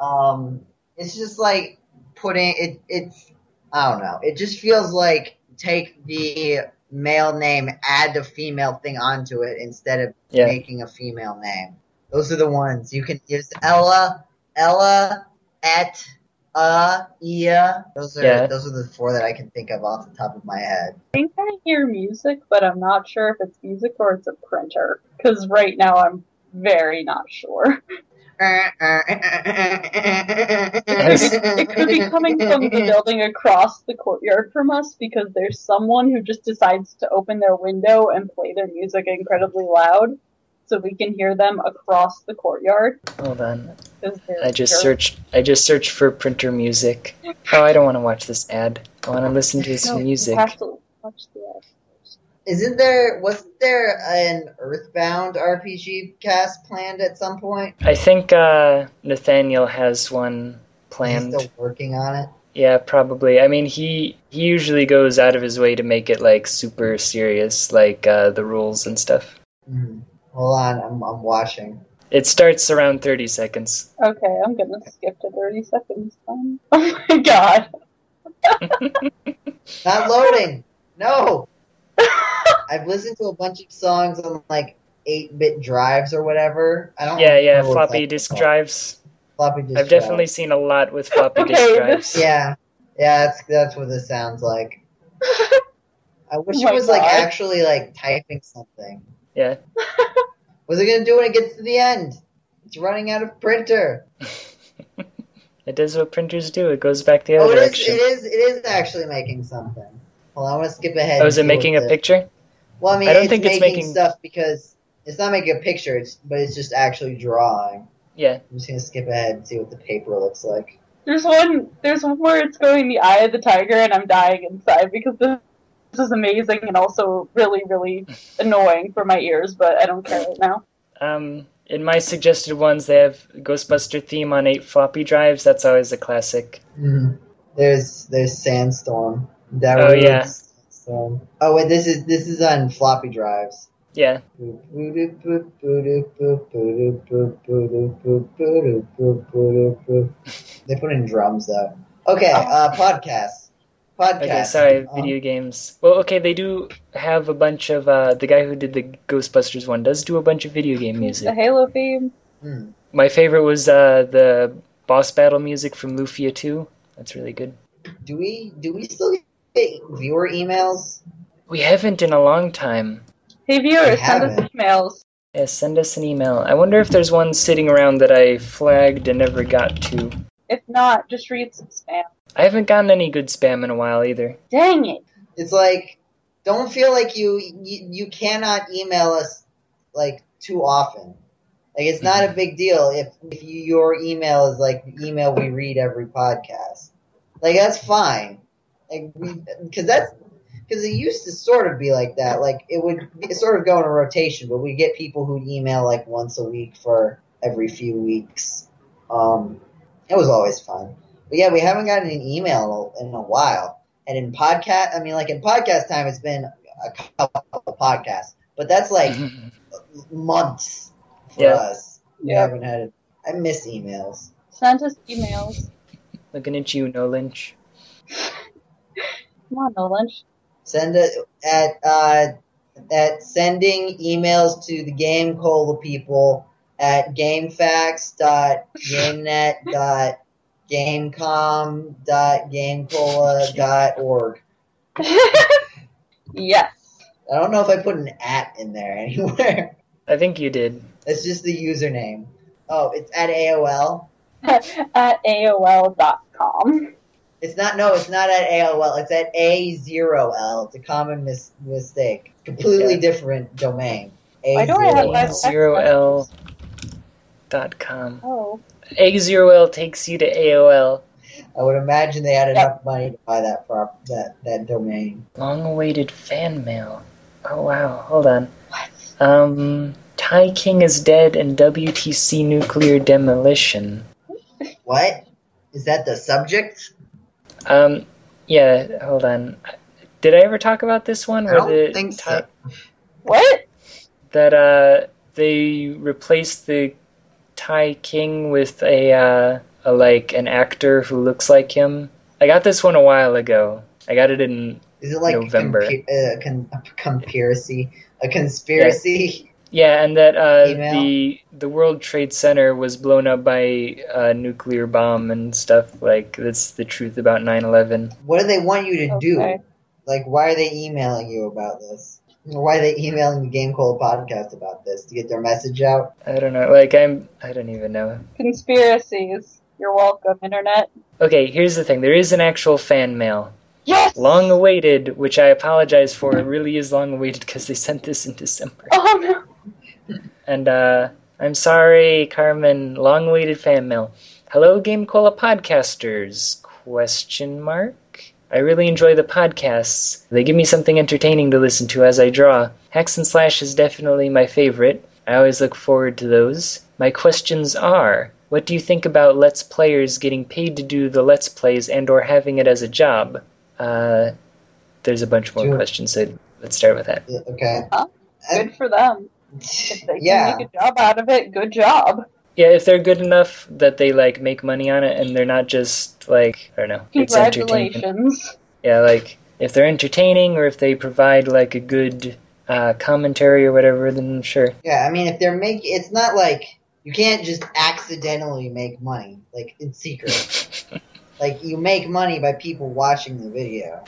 um it's just like putting it it's I don't know. It just feels like take the male name, add the female thing onto it instead of Yeah. making a female name. Those are the ones you can use Ella, Ella, Et, Uh, Ia. Those are Yeah. those are the four that I can think of off the top of my head. I think I hear music, but I'm not sure if it's music or it's a printer. Because right now I'm very not sure. It could be coming from the building across the courtyard from us because there's someone who just decides to open their window and play their music incredibly loud so we can hear them across the courtyard. Hold on. I just searched. I just searched for printer music. Oh, I don't want to watch this ad. I want to listen to No, some you music. have to watch the ad. Isn't there wasn't there an Earthbound RPG cast planned at some point? I think uh, Nathaniel has one He's planned. still working on it. Yeah, probably. I mean, he he usually goes out of his way to make it like super serious, like uh, the rules and stuff. Hmm. Hold on, I'm I'm watching. It starts around thirty seconds. Okay, I'm gonna skip to 30 seconds. then. Oh my god. Not loading. No. I've listened to a bunch of songs on like eight bit drives or whatever. I don't. yeah, yeah, floppy that's disk drives. Floppy disk. I've definitely seen a lot with floppy disk Okay, drives. Yeah, yeah, that's that's what this sounds like. I wish Oh it my was like actually like typing something. Yeah. What's it gonna do when it gets to the end? It's running out of printer. It does what printers do. It goes back the Oh, other it is. direction. It is. It is actually making something. Hold on, I want to skip ahead. Oh, is it making a the- picture? Well, I mean, I don't it's think it's making, making- stuff because it's not making a picture. It's but it's just actually drawing. Yeah. I'm just gonna skip ahead and see what the paper looks like. There's one. There's one where it's going the eye of the tiger, and I'm dying inside because this, this is amazing and also really, really annoying for my ears. But I don't care right now. Um, in my suggested ones, they have Ghostbuster theme on eight floppy drives. That's always a classic. Mhm. There's there's Sandstorm. That Oh, was yeah. Sandstorm. Oh wait, this is this is on floppy drives. Yeah. They put in drums though. Okay, uh, podcast. Podcast. Okay, sorry, Um, video games. Well, okay, they do have a bunch of. Uh, the guy who did the Ghostbusters one does do a bunch of video game music. The. Halo theme. hmm. My favorite was uh, the boss battle music from Lufia 2. That's really good. Do we do we still get viewer emails? We haven't in a long time. Hey viewers, send us haven't. emails. Yeah, send us an email. I wonder if there's one sitting around that I flagged and never got to. If not, just read some spam. I haven't gotten any good spam in a while either. Dang it! It's like don't feel like you you, you cannot email us like too often. Like it's not a mm-hmm. big deal if if you, your email is like the email we read every podcast. Like that's fine. Like because that's because it used to sort of be like that. Like it would it sort of go in a rotation, but we get people who'd email like once a week for every few weeks. Um, it was always fun. But yeah, we haven't gotten an email in a, in a while. And in podcast, I mean, like in podcast time, it's been a couple of podcasts, but that's like months for Yeah. us. We Yeah. haven't had it. I miss emails. Send us emails. Looking at you, No Lynch. Come on, no lunch. Send it at uh, at sending emails to the game cola people at gamefax.gamenet dot gamecom.gamecola.org. yes. I don't know if I put an at in there anywhere. I think you did. It's just the username. Oh, it's at AOL. At AOL.com. It's not. No, it's not at AOL. It's at A0L. It's a common mis- mistake. Completely Yeah. different domain. Why do I have A0L. Zero L dot com. Oh. A zero L takes you to AOL. I would imagine they had enough money to buy that prop that that domain. Long awaited fan mail. Oh wow, hold on. What? Um Thai King is dead and WTC nuclear demolition. What is that? The subject? Um yeah, hold on. Did I ever talk about this one? I don't think Thai- so. What? that uh they replaced the Thai King with a uh a like an actor who looks like him. I got this one a while ago. I got it in Is it like November. a, compu- uh, con- a conspiracy? A conspiracy? Yeah, and that uh the the World Trade Center was blown up by a nuclear bomb and stuff like that's the truth about 9/11. What do they want you to do? Like, why are they emailing you about this? Why are they emailing the GameCola podcast about this to get their message out? I don't know. Like I'm I don't even know. Conspiracies. You're welcome, Internet. Okay, here's the thing. There is an actual fan mail. Yes! Long awaited, which I apologize for. It really is long awaited because they sent this in December. Oh no. And uh, I'm sorry, Carmen. Long awaited fan mail. Hello, GameCola podcasters? Question mark. I really enjoy the podcasts. They give me something entertaining to listen to as I draw. Hacks and Slash is definitely my favorite. I always look forward to those. My questions are: What do you think about Let's Players getting paid to do the Let's Plays and/or having it as a job? Uh, there's a bunch more Sure. questions, so let's start with that. Yeah, Okay. Good for them. If they yeah. can make a job out of it, good job. Yeah, if they're good enough that they like make money on it and they're not just like I don't know, it's entertainment. Congratulations. Yeah, like if they're entertaining or if they provide like a good uh, commentary or whatever, then sure. Yeah, I mean, if they're making, it's not like you can't just accidentally make money, like in secret. like you make money by people watching the video.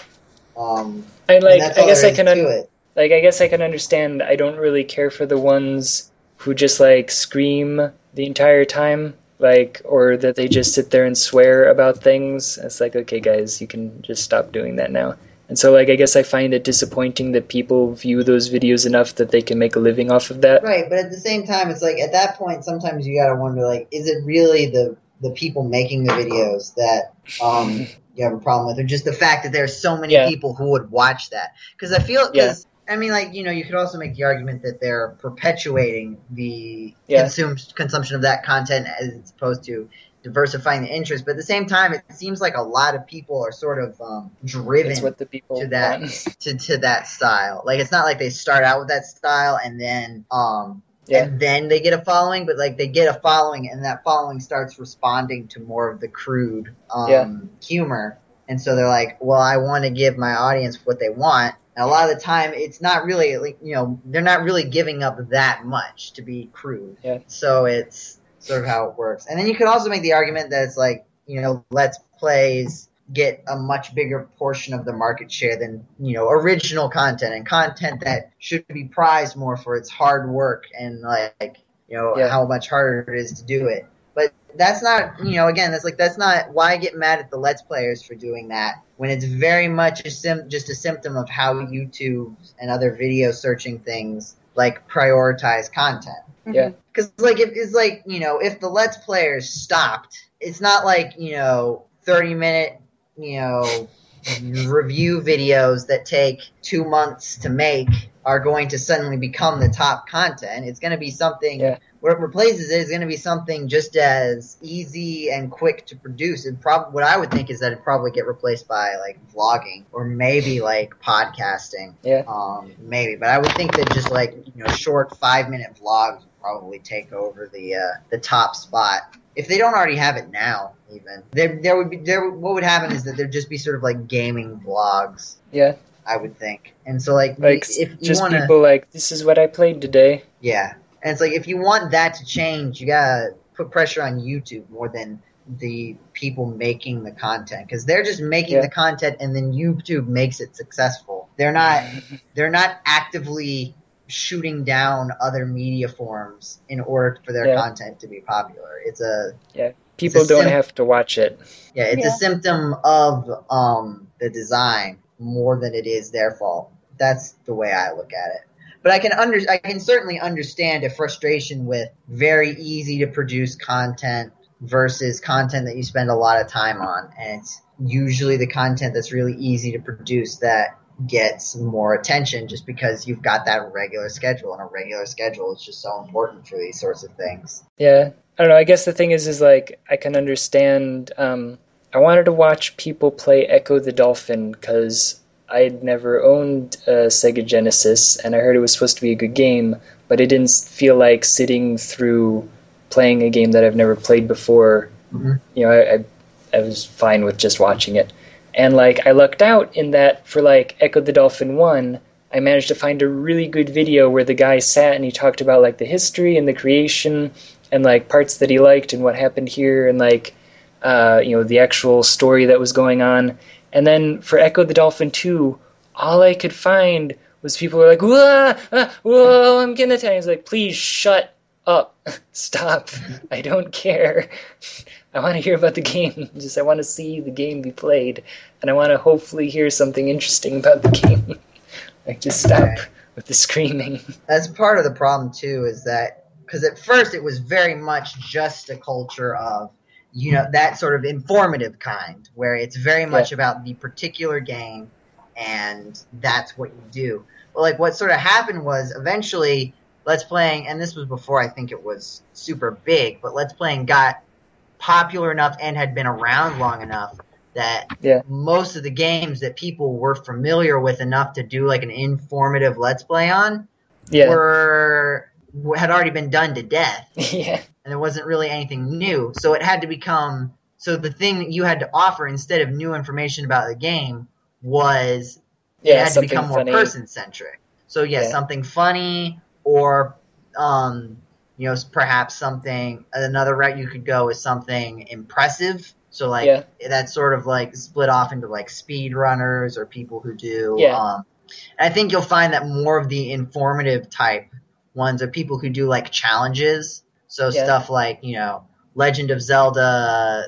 Um, I and like. that's I guess I can. to Un- it. Like. I guess I can understand. I don't really care for the ones who just like scream the entire time, like, or that they just sit there and swear about things. It's like, okay, guys, you can just stop doing that now. And so, like, I guess I find it disappointing that people view those videos enough that they can make a living off of that. Right, but at the same time, it's like at that point, sometimes you gotta wonder, like, is it really the the people making the videos that um you have a problem with, or just the fact that there's so many Yeah. people who would watch that? Because I feel, because I mean, like, you know, you could also make the argument that they're perpetuating the Yeah. consume, consumption of that content as opposed to diversifying the interest. But at the same time, it seems like a lot of people are sort of um, driven what the people to that to, to that style. Like it's not like they start out with that style and then um Yeah. and then they get a following, but like they get a following and that following starts responding to more of the crude um Yeah. humor. And so they're like, well, I want to give my audience what they want. A lot of the time, it's not really, like, you know, they're not really giving up that much to be crude. Yeah. So it's sort of how it works. And then you could also make the argument that it's like, you know, let's plays get a much bigger portion of the market share than, you know, original content and content that should be prized more for its hard work and like, you know, Yeah. how much harder it is to do it. That's not, you know, again, that's like, that's not why I get mad at the Let's Players for doing that when it's very much a sim- just a symptom of how YouTube and other video searching things like prioritize content. Yeah. Because like if it's like you know if the Let's Players stopped, it's not like you know thirty minute you know review videos that take two months to make are going to suddenly become the top content. It's going to be something. Yeah. What replaces it is going to be something just as easy and quick to produce. And prob- what I would think is that it'd probably get replaced by like vlogging or maybe like podcasting. Yeah. Um, maybe, but I would think that just like you know, short five minute vlogs would probably take over the uh, the top spot if they don't already have it now. Even there, there would be there. What would happen is that there'd just be sort of like gaming vlogs. Yeah. I would think, and so like, Like if you just want to, people like this is what I played today. yeah, and it's like if you want that to change, you gotta put pressure on YouTube more than the people making the content because they're just making Yeah. the content and then YouTube makes it successful. They're not they're not actively shooting down other media forms in order for their Yeah. content to be popular. It's a yeah. People a don't sim- have to watch it. yeah, it's Yeah. a symptom of um the design more than it is their fault. That's the way I look at it. But I can under I can certainly understand a frustration with very easy to produce content versus content that you spend a lot of time on, and it's usually the content that's really easy to produce that gets more attention just because you've got that regular schedule and a regular schedule is just so important for these sorts of things. Yeah, I don't know. I guess the thing is, is like I can understand. Um, I wanted to watch people play Ecco the Dolphin because I'd never owned a Sega Genesis, and I heard it was supposed to be a good game, but it didn't feel like sitting through playing a game that I've never played before. Mhm. You know, I, I I was fine with just watching it, and like I lucked out in that for like Ecco the Dolphin one. I managed to find a really good video where the guy sat and he talked about like the history and the creation and like parts that he liked and what happened here and like uh, you know the actual story that was going on. And then for Ecco the Dolphin 2, all I could find was people were like, whoa, ah, whoa, I'm getting attacked. He's like, please shut up, stop. I don't care. I want to hear about the game. Just I want to see the game be played, and I want to hopefully hear something interesting about the game. like just stop Okay. with the screaming. that's part of the problem too is that because at first it was very much just a culture of you know that sort of informative kind where it's very much about the particular game and that's what you do but like what sort of happened was eventually let's playing and this was before i think it was super big but let's playing got popular enough and had been around long enough that Yeah. most of the games that people were familiar with enough to do like an informative let's play on Yeah, were had already been done to death. Yeah, and there wasn't really anything new. So it had to become so the thing that you had to offer instead of new information about the game was it had to become more person centric so yeah, Yeah. something funny or um you know perhaps something another route you could go is something impressive so like Yeah. that's sort of like split off into like speed runners or people who do Yeah. um I think you'll find that more of the informative type ones are people who do like challenges. So Yeah. stuff like, you know, Legend of Zelda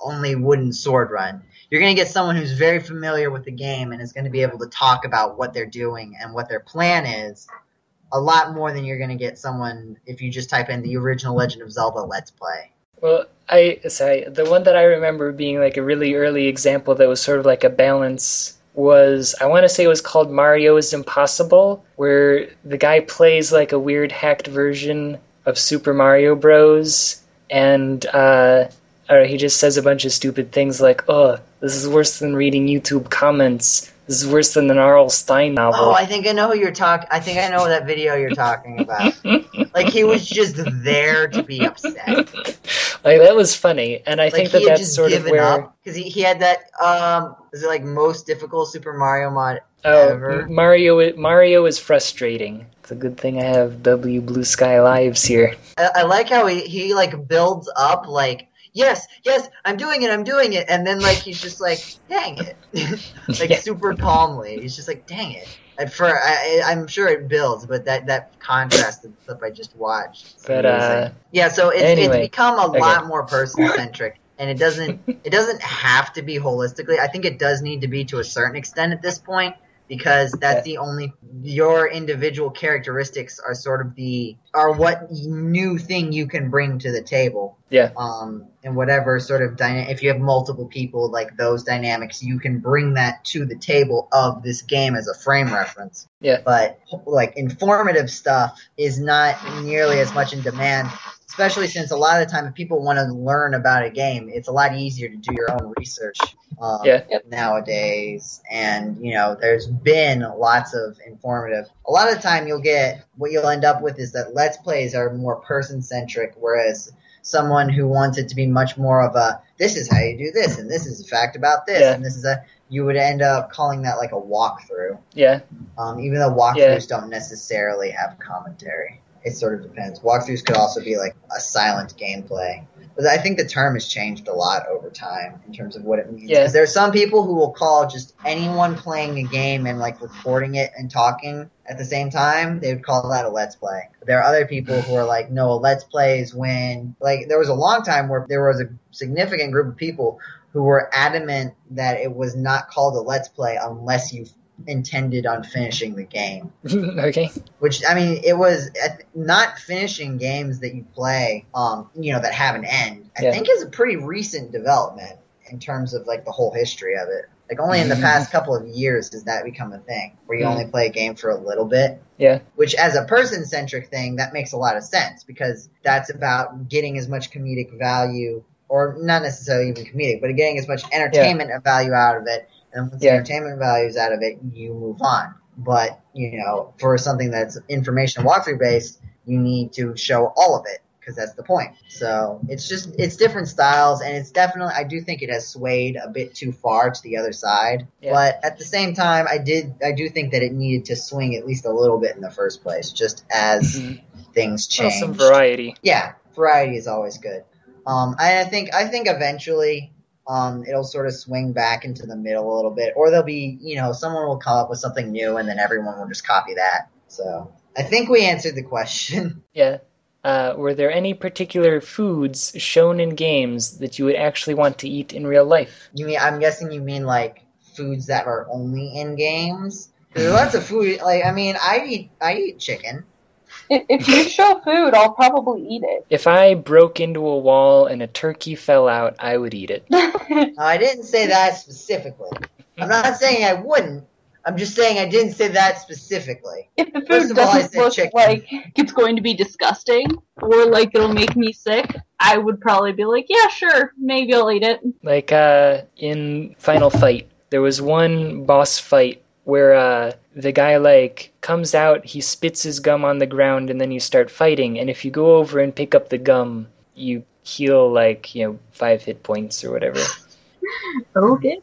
only wooden sword run. You're going to get someone who's very familiar with the game and is going to be able to talk about what they're doing and what their plan is a lot more than you're going to get someone if you just type in the original Legend of Zelda Let's Play. Well, I sorry, the one that I remember being like a really early example that was sort of like a balance was I want to say it was called Mario is Impossible, where the guy plays like a weird hacked version of Super Mario Bros. and uh, he just says a bunch of stupid things like, "Oh, this is worse than reading YouTube comments. This is worse than an R.L. Stine novel." Oh, I think I know who you're talking. I think I know that video you're talking about. like he was just there to be upset. like that was funny, and I Like think that that's sort of where. because he, he had that um is it like most difficult Super Mario mod Oh, ever? Mario! Mario is frustrating. It's a good thing I have W Blue Sky Lives here. I, I like how he, he like builds up like yes yes I'm doing it I'm doing it and then like he's just like dang it like Yeah. super calmly he's just like dang it. At first, I, I'm sure it builds, but that that contrast stuff I just watched. But, uh, yeah, so it's anyway, it's become a okay. lot more person centric, and it doesn't it doesn't have to be holistically. I think it does need to be to a certain extent at this point because that's the only your individual characteristics are sort of the are what new thing you can bring to the table Yeah, um, and whatever sort of dyna- if you have multiple people like those dynamics, you can bring that to the table of this game as a frame reference. Yeah. But like informative stuff is not nearly as much in demand, especially since a lot of the time if people want to learn about a game, it's a lot easier to do your own research. Um, Yeah. Yep. Nowadays, and you know, there's been lots of informative. A lot of the time, you'll get what you'll end up with is that let's plays are more person centric, whereas someone who wants it to be much more of a this is how you do this and this is a fact about this Yeah. and this is a you would end up calling that like a walkthrough yeah, um, even though walkthroughs Yeah. don't necessarily have commentary it sort of depends. Walkthroughs could also be like a silent gameplay. But I think the term has changed a lot over time in terms of what it means. Yeah. There are some people who will call just anyone playing a game and like recording it and talking at the same time, they would call that a let's play. But there are other people who are like, no, a let's play is when, like, there was a long time where there was a significant group of people who were adamant that it was not called a let's play unless you intended on finishing the game. okay. Which I mean, it was uh, not finishing games that you play, um, you know, that have an end. I Yeah. think is a pretty recent development in terms of like the whole history of it. Like only in the past couple of years does that become a thing, where you Mhm. only play a game for a little bit. Yeah. Which, as a person centric thing, that makes a lot of sense because that's about getting as much comedic value, or not necessarily even comedic, but getting as much entertainment value out of it. And once the entertainment value is out of it, you move on. But, you know, for something that's information walkthrough based, you need to show all of it because that's the point. So it's just, it's different styles and it's definitely, I do think it has swayed a bit too far to the other side. Yeah. But at the same time, I did, I do think that it needed to swing at least a little bit in the first place, just as Mhm. things Well, change. some variety. Yeah, variety is always good. Um, I think I think eventually um, it'll sort of swing back into the middle a little bit, or there'll be you know someone will come up with something new, and then everyone will just copy that. So I think we answered the question. Yeah. Uh, were there any particular foods shown in games that you would actually want to eat in real life? You mean I'm guessing you mean like foods that are only in games? There's lots of food. Like I mean, I eat I eat chicken. If, if you show food, I'll probably eat it. If I broke into a wall and a turkey fell out, I would eat it. No, I didn't say that specifically. I'm not saying I wouldn't. I'm just saying I didn't say that specifically. if the food of all, I doesn't said look chicken. like it's going to be disgusting or like it'll make me sick, I would probably be like, yeah, sure, maybe I'll eat it. Like uh, in Final Fight, there was one boss fight where uh, the guy like comes out, he spits his gum on the ground, and then you start fighting. And if you go over and pick up the gum, you heal like you know five hit points or whatever. Okay.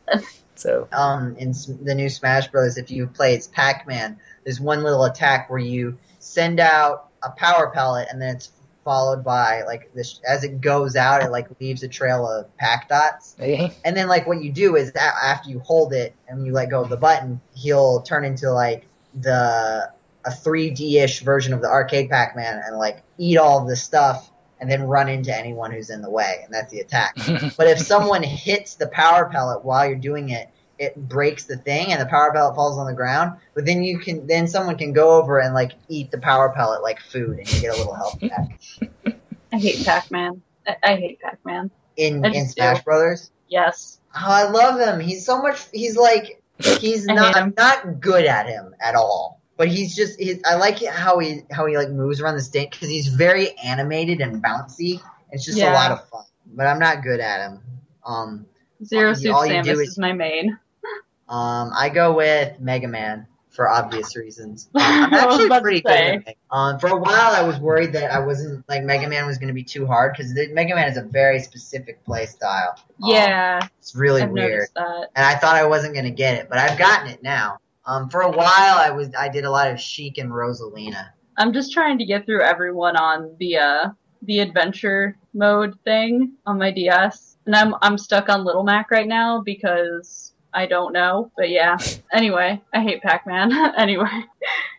So um, in the new Smash Bros. If you play as Pac-Man, there's one little attack where you send out a power pellet and then it's followed by like this as it goes out, it like leaves a trail of pack dots. okay. And then like what you do is that after you hold it and you let go of the button, he'll turn into like the a 3D-ish version of the arcade Pac-Man and like eat all the stuff and then run into anyone who's in the way, and that's the attack. But if someone hits the power pellet while you're doing it, it breaks the thing and the power pellet falls on the ground. But then you can then someone can go over and like eat the power pellet like food and you get a little health back. I hate Pac-Man. I, I hate Pac-Man. In in Smash do. Brothers. Yes. Oh, I love him. He's so much he's like he's not I'm not good at him at all. But he's just he's, I like how he how he like moves around the stage because he's very animated and bouncy. It's just a lot of fun. But I'm not good at him. Um Zero All Suit you- all you Samus is, is- my main. Um, I go with Mega Man for obvious reasons. I'm actually pretty good. Um, for a while, I was worried that I wasn't like Mega Man was going to be too hard because Mega Man is a very specific play style. Um, Yeah, it's really I've weird, and I thought I wasn't going to get it, but I've gotten it now. Um, for a while, I was I did a lot of Sheik and Rosalina. I'm just trying to get through everyone on the uh the adventure mode thing on my DS, and I'm I'm stuck on Little Mac right now because I don't know. But yeah. Anyway, I hate Pac-Man. anyway,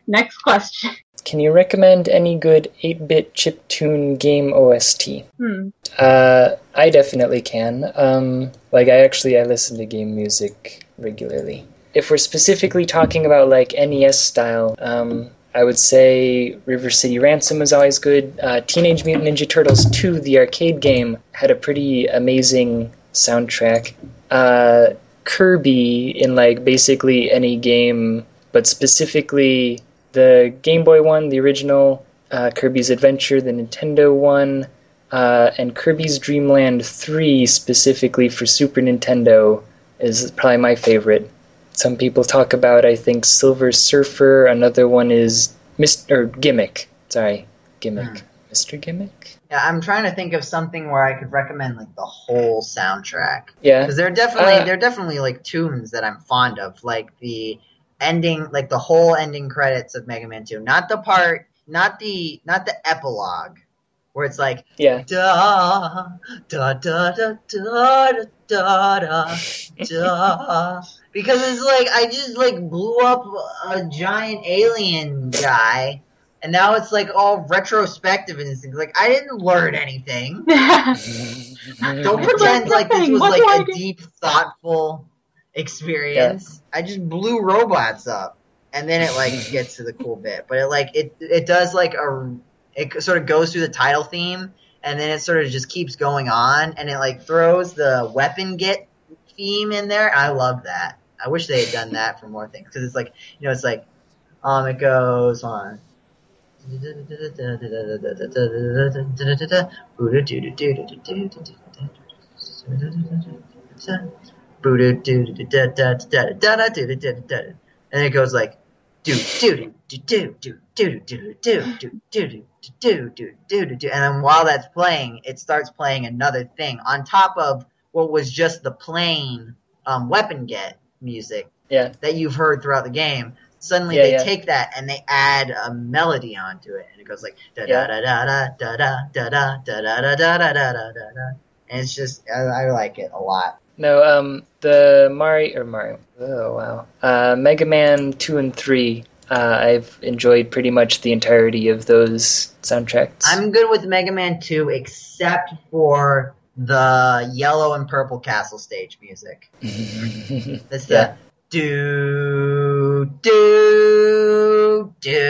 next question. Can you recommend any good 8-bit chiptune game OST? Hmm. Uh, I definitely can. Um, like I actually I listen to game music regularly. If we're specifically talking about like NES style, um, I would say River City Ransom is always good. Uh, Teenage Mutant Ninja Turtles 2, the arcade game, had a pretty amazing soundtrack. Uh, Kirby in like basically any game, but specifically the Game Boy one, the original, uh, Kirby's Adventure, the Nintendo one, uh, and Kirby's Dream Land 3 specifically for Super Nintendo is probably my favorite. Some people talk about, I think, Silver Surfer. Another one is Mr. Gimmick. Sorry, Gimmick. Hmm. Mr. Gimmick? Yeah, I'm trying to think of something where I could recommend like the whole soundtrack. Yeah. because there are definitely Uh, there are definitely like tunes that I'm fond of, like the ending, like the whole ending credits of Mega Man 2. Not the part not the not the epilogue where it's like Yeah. da da da da da da da da because it's like I just like blew up a giant alien guy and now it's like all retrospective and things like I didn't learn anything. Don't pretend like this was What like a do? deep, thoughtful experience. I just blew robots up, and then it like gets to the cool bit. But it like it it does like a it sort of goes through the title theme, and then it sort of just keeps going on, and it like throws the weapon get theme in there. I love that. I wish they had done that for more things because it's like you know it's like um it goes on. And it goes like do do do do do do do do do do do do do do do and then while that's playing, it starts playing another thing on top of what was just the plain um, weapon get music Yeah. that you've heard throughout the game. Suddenly Yeah, they yeah. take that and they add a melody onto it, and it goes like da da Yeah. da da da da da da da da da da da da da da da. And it's just I, I like it a lot. No, um, the Mario or Mario. Oh wow. Uh, Mega Man two and three. Uh, I've enjoyed pretty much the entirety of those soundtracks. I'm good with Mega Man 2 except for the yellow and purple castle stage music. That's the Yeah. Do do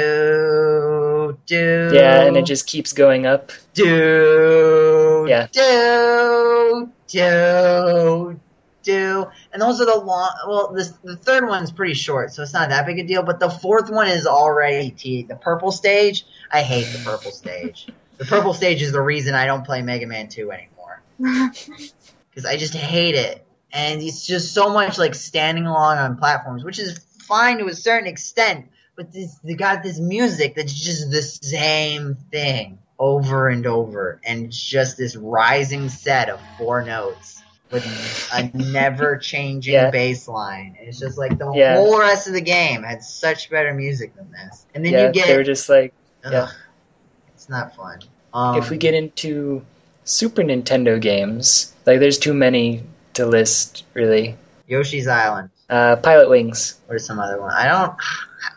do do. yeah, and it just keeps going up. do Yeah. do do do and those are the long well this the third one's pretty short so it's not that big a deal but the fourth one is already t the purple stage i hate the purple stage the purple stage is the reason i don't play mega man 2 anymore because i just hate it and it's just so much like standing along on platforms which is fine to a certain extent but this they got this music that's just the same thing over and over and it's just this rising set of four notes with a never changing Yeah. bass line it's just like the Yeah. whole rest of the game had such better music than this and then yeah, you get they were just like ugh, yeah. it's not fun um, if we get into Super Nintendo games, like there's too many to list really. yoshi's island Uh, Pilot Wings. or some other one i don't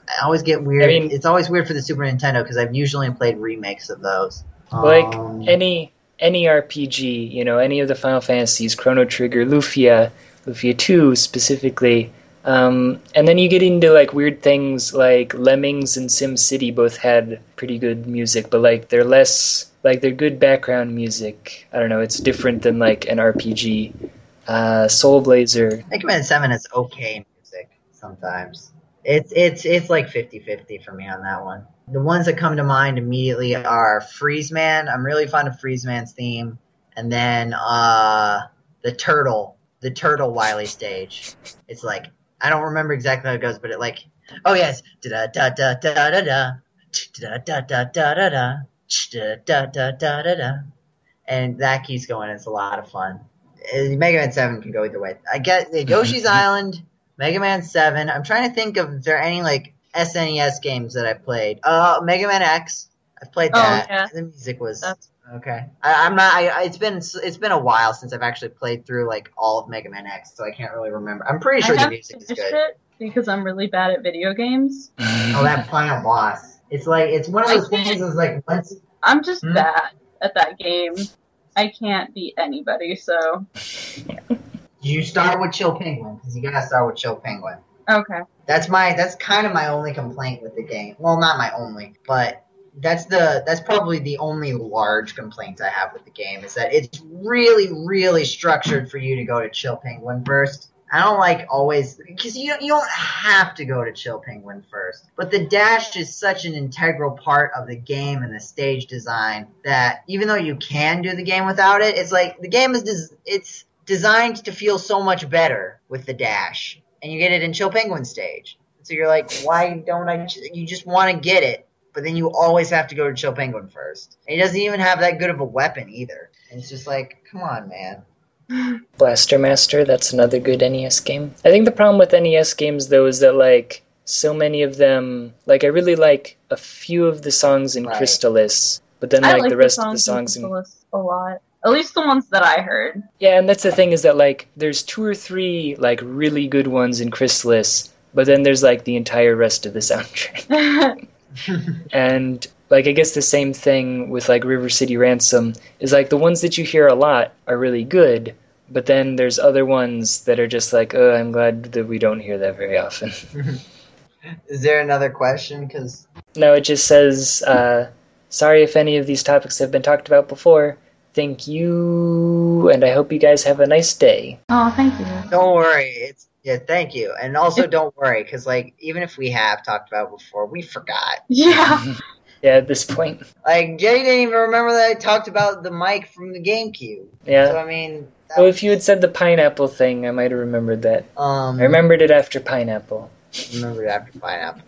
i always get weird I mean- it's always weird for the super nintendo because i've usually played remakes of those like Um, any any RPG, you know, any of the Final Fantasies, Chrono Trigger, Lufia, Lufia 2 specifically. Um, and then you get into like weird things like Lemmings and Sim City both had pretty good music, but like they're less like they're good background music. I don't know, it's different than like an RPG. Uh, Soul Blazer. Mega Man Seven is okay music sometimes. It's it's it's like 50-50 for me on that one. The ones that come to mind immediately are Freeze Man. I'm really fond of Freeze Man's theme, and then uh the turtle, the turtle Wily stage. It's like I don't remember exactly how it goes, but it like oh yes, da da da da da da da da da da da da da da da da da da, and that keeps going. It's a lot of fun. Uh, Mega Man Seven can go either way. I get the Yoshi's Island, Mega Man Seven. I'm trying to think of is there any like SNES games that I played. Uh, Mega Man X. I've played Oh, that. yeah. The music was That's- okay. I, I'm not. I, I, it's been it's been a while since I've actually played through like all of Mega Man X, so I can't really remember. I'm pretty sure I the music is good. it because I'm really bad at video games. Oh, that final boss. It's like it's one of I those things. can't- Is like once I'm just Hmm? bad at that game. I can't beat anybody, so you start with Chill Penguin because you gotta start with Chill Penguin. okay. That's my that's kind of my only complaint with the game. Well, not my only, but that's the that's probably the only large complaint I have with the game is that it's really really structured for you to go to Chill Penguin first. I don't like always because you you don't have to go to Chill Penguin first, but the dash is such an integral part of the game and the stage design that even though you can do the game without it, it's like the game is des- it's designed to feel so much better with the dash, and you get it in Chill Penguin stage. So you're like, why don't I? You just want to get it, but then you always have to go to Chill Penguin first. And he doesn't even have that good of a weapon either. And it's just like, come on, man. Blaster Master, that's another good NES game. I think the problem with NES games though is that like so many of them like I really like a few of the songs in Right. Crystalis, but then like, like the rest of the in songs in Crystalis a lot. At least the ones that I heard. Yeah, and that's the thing is that like there's two or three like really good ones in Crystalis, but then there's like the entire rest of the soundtrack. and like I guess the same thing with like River City Ransom is like the ones that you hear a lot are really good, but then there's other ones that are just like, oh, I'm glad that we don't hear that very often. Is there another question? Because no, it just says, uh, sorry if any of these topics have been talked about before. Thank you, and I hope you guys have a nice day. oh, thank you. don't worry. It's yeah, thank you, and also don't worry because like even if we have talked about it before, we forgot. Yeah. Yeah, at this point. Like Jenny didn't even remember that I talked about the mic from the GameCube. Yeah. So I mean, Well, was- if you had said the pineapple thing, I might have remembered that. um, I remembered it after pineapple. remembered after pineapple.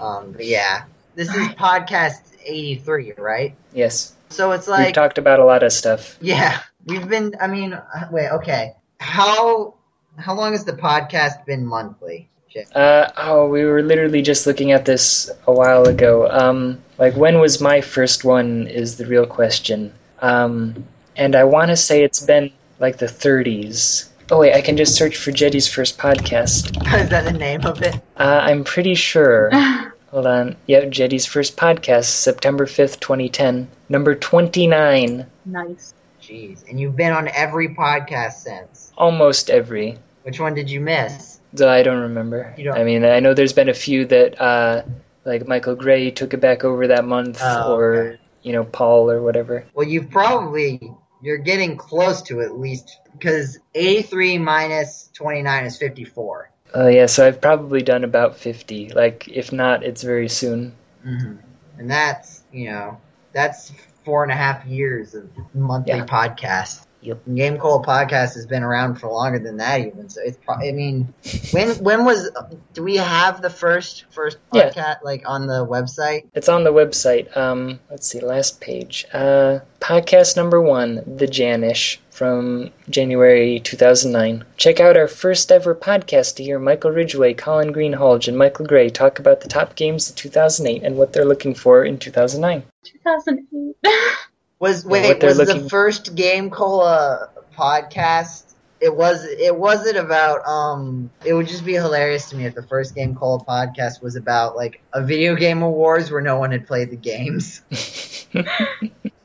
um, but yeah, this is podcast eighty three, right? Yes. So it's like We've talked about a lot of stuff. Yeah, we've been. I mean, wait. Okay, how how long has the podcast been monthly? Jay? Uh, oh, we were literally just looking at this a while ago. Um, like, when was my first one is the real question. Um, and I want to say it's been like the 30s. Oh, wait, I can just search for Jeddy's first podcast. Is that the name of it? Uh, I'm pretty sure. Hold on. Yep, Jeddy's first podcast, September 5th, 2010. Number 29. nice. Jeez, and you've been on every podcast since. Almost every. Which one did you miss? I don't remember. You don't- I mean, I know there's been a few that, uh, like Michael Gray took it back over that month, Oh, or okay. you know Paul or whatever. Well, you've probably you're getting close to at least because eighty three minus twenty nine is fifty four. Oh yeah, so I've probably done about fifty. Like, if not, it's very soon. Mm-hmm. And that's you know that's four and a half years of monthly Yeah. podcasts. Yep. GameCola podcast has been around for longer than that even. So it's pro- I mean, when when was do we have the first first Yeah. podcast like on the website? It's on the website. Um, let's see, last page. Uh, podcast number one, The Janish, from January 2009. Check out our first ever podcast to hear Michael Ridgway, Colin Greenhalgh, and Michael Gray talk about the top games of 2008 and what they're looking for in 2009. 2008. Was wait was looking- the first GameCola podcast? It was it wasn't about um it would just be hilarious to me if the first GameCola podcast was about like a video game awards where no one had played the games.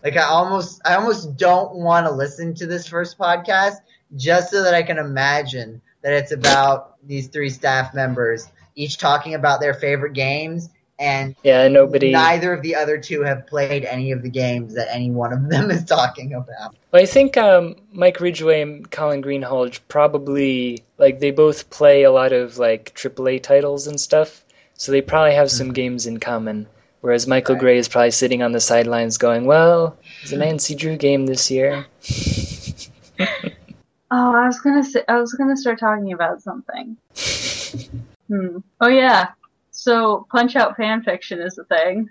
Like I almost I almost don't want to listen to this first podcast just so that I can imagine that it's about these three staff members each talking about their favorite games and yeah, nobody. neither of the other two have played any of the games that any one of them is talking about. Well, I think um, Mike Ridgway and Colin Greenhalgh probably like they both play a lot of like AAA titles and stuff, so they probably have some games in common. Whereas Michael Right. Gray is probably sitting on the sidelines going, "Well, it's a Nancy Drew game this year." Oh, I was gonna say, I was gonna start talking about something. Hmm. Oh yeah. So Punch Out fan fiction is a thing.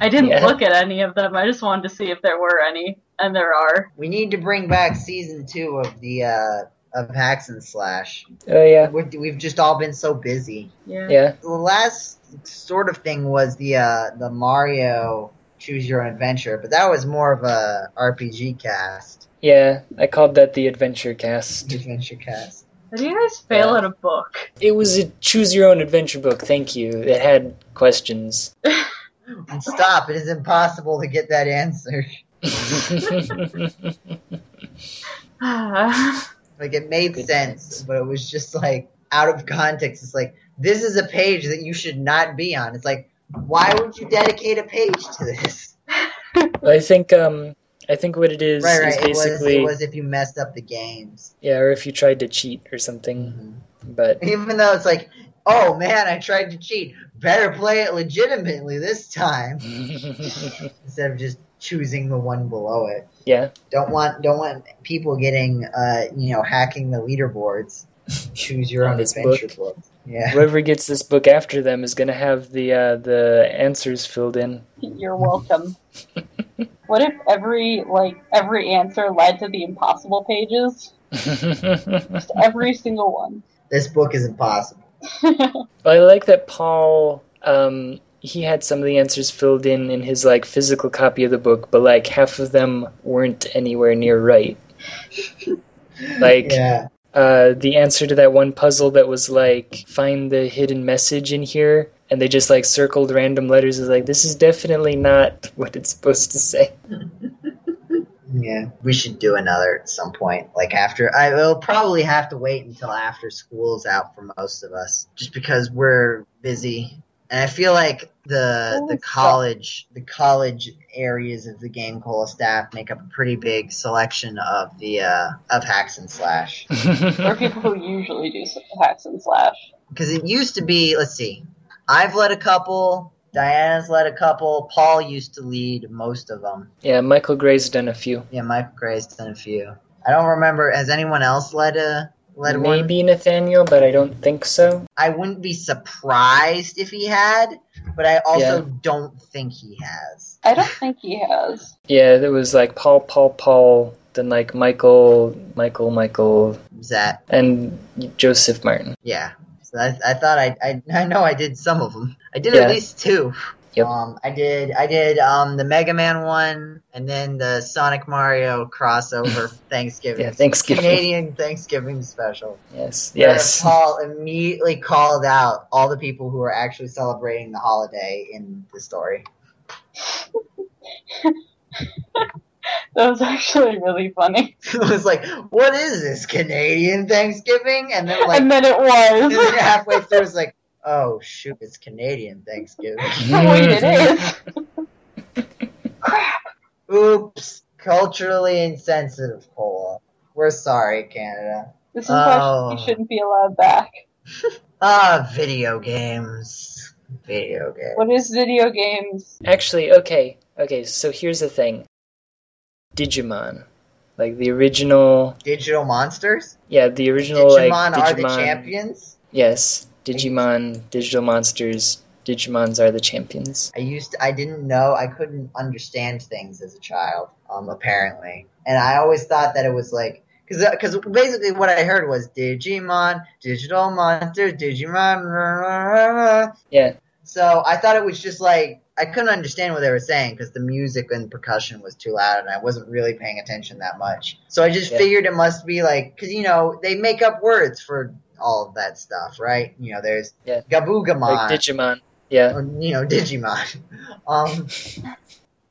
I didn't Yeah. look at any of them. I just wanted to see if there were any, and there are. We need to bring back season two of the uh, of Hacks and Slash. Oh yeah, We're, we've just all been so busy. Yeah. yeah. The last sort of thing was the uh, the Mario Choose Your Own Adventure, but that was more of a RPG cast, Yeah, I called that the Adventure Cast. adventure cast. How do you guys fail Yeah. at a book? It was a choose your own adventure book. Thank you. It had questions. And stop! It is impossible to get that answer. Like it made Good sense, times. but it was just like out of context. It's like this is a page that you should not be on. It's like why would you dedicate a page to this? I think um, I think what it is right, right. is It was, basically it was if you messed up the games. yeah, or if you tried to cheat or something. But Even though it's like, oh man, I tried to cheat. Better play it legitimately this time instead of just choosing the one below it. yeah, Don't want don't want people getting uh you know hacking the leaderboards. Choose your own adventure book. book. Yeah. whoever gets this book after them is going to have the uh, the answers filled in. You're welcome. what if every like every answer led to the impossible pages? Just every single one. This book is impossible. Well, I like that Paul. Um, he had some of the answers filled in in his like physical copy of the book, but like half of them weren't anywhere near right. Like Yeah. Uh, the answer to that one puzzle that was like find the hidden message in here, and they just like circled random letters. Is like this is definitely not what it's supposed to say. Yeah. We should do another at some point. Like after I will probably have to wait until after school's out for most of us. Just because we're busy. And I feel like the Oh, the college the college areas of the GameCola staff make up a pretty big selection of the uh of hacks and slash. There are people who usually do hacks and slash. because it used to be let's see i've led a couple diana's led a couple paul used to lead most of them yeah, Michael Gray's done a few. yeah michael gray's done a few i don't remember has anyone else led a led one Maybe Nathaniel, but I don't think so. i wouldn't be surprised if he had but i also Yeah. don't think he has I don't think he has. Yeah, there was like Paul, Paul, Paul, then like Michael, Michael, Michael, Was that and Joseph Martin. yeah so I, I thought I, I I know I did some of them. I did Yeah. at least two. Yep. Um, I did I did um the Mega Man one and then the Sonic Mario crossover Thanksgiving. Yeah, Thanksgiving. Canadian Thanksgiving special. Yes, yes. Paul immediately called out all the people who are actually celebrating the holiday in the story. That was actually really funny. it was like, "What is this Canadian Thanksgiving?" And then like and then it and then was. halfway through, it's like, "Oh shoot, it's Canadian Thanksgiving." Wait, it is. Crap. Oops, culturally insensitive, Cola. We're sorry, Canada. This impression Oh. you shouldn't be allowed back. Ah, video games. Video games. What is video games? Actually, okay, okay. So here's the thing. Digimon, like the original. Digital monsters? Yeah, the original Digimon like are the champions? Yes, Digimon, digital monsters. Digimons are the champions. I used to, I didn't know I couldn't understand things as a child um apparently and I always thought that it was like because because basically what I heard was Digimon digital monsters Digimon rah, rah, rah, rah. Yeah, so I thought it was just like I couldn't understand what they were saying because the music and percussion was too loud and I wasn't really paying attention that much so I just Yeah. figured it must be like because you know they make up words for all of that stuff right you know there's Yeah. Gabugamon like Digimon. Yeah, or, you know, Digimon. Um,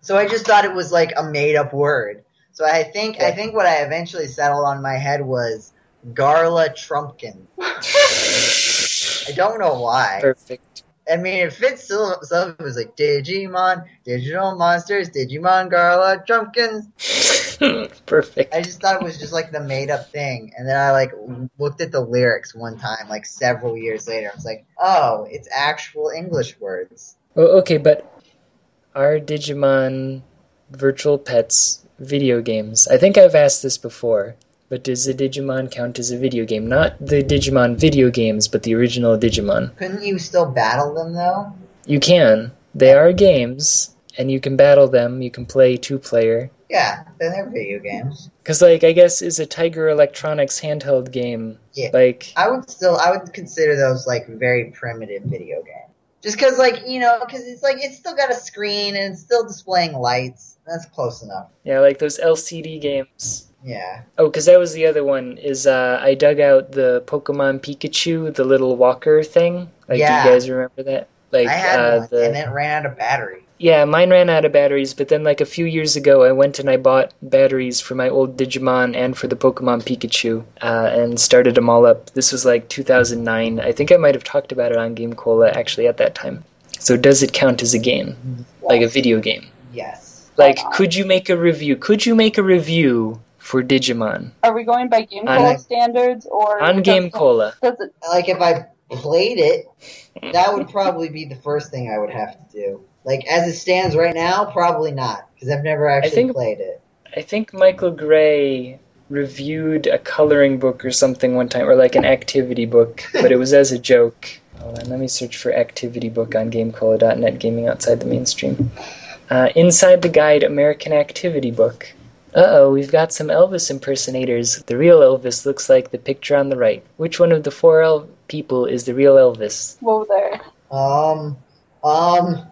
so I just thought it was like a made up word. So I think I think what I eventually settled on my head was Garla Trumpkin. I don't know why. perfect. I mean, it fits so. so it was like Digimon, Digital Monsters, Digimon Garla Trumpkins. perfect. I just thought it was just like the made up thing, and then I like looked at the lyrics one time, like several years later. I was like, oh, it's actual English words. Oh, okay, but are Digimon virtual pets video games? I think I've asked this before, but does a Digimon count as a video game? Not the Digimon video games, but the original Digimon. Couldn't you still battle them though? You can. They are games, and you can battle them. You can play two player. Yeah, then they're video games. Because, like, I guess is a Tiger Electronics handheld game. Yeah. Like, I would still, I would consider those like very primitive video games. Just because, like, you know, because it's like it's still got a screen and it's still displaying lights. That's close enough. yeah, like those LCD games. Yeah. Oh, because that was the other one. Is uh, I dug out the Pokemon Pikachu, the little walker thing. Like, Yeah. do you guys remember that? Like, I had uh, one, the and it ran out of battery. Yeah, mine ran out of batteries. But then, like a few years ago, I went and I bought batteries for my old Digimon and for the Pokemon Pikachu, uh, and started them all up. This was like 2009. I think I might have talked about it on GameCola actually at that time. So, does it count as a game, like a video game? Yes. Like, could you make a review? Could you make a review for Digimon Are we going by Game On- Cola standards or on does GameCola? Does it? Like if I played it, that would probably be the first thing I would have to do. Like as it stands right now, probably not because I've never actually think- played it. I think Michael Gray reviewed a coloring book or something one time, or like an activity book, but it was as a joke. Hold on, let me search for activity book on GameCola.net, Gaming Outside the Mainstream. Uh, Inside the Guide American Activity Book. Uh oh, we've got some Elvis impersonators. The real Elvis looks like the picture on the right. Which one of the four El- people is the real Elvis? Whoa there. Um, um,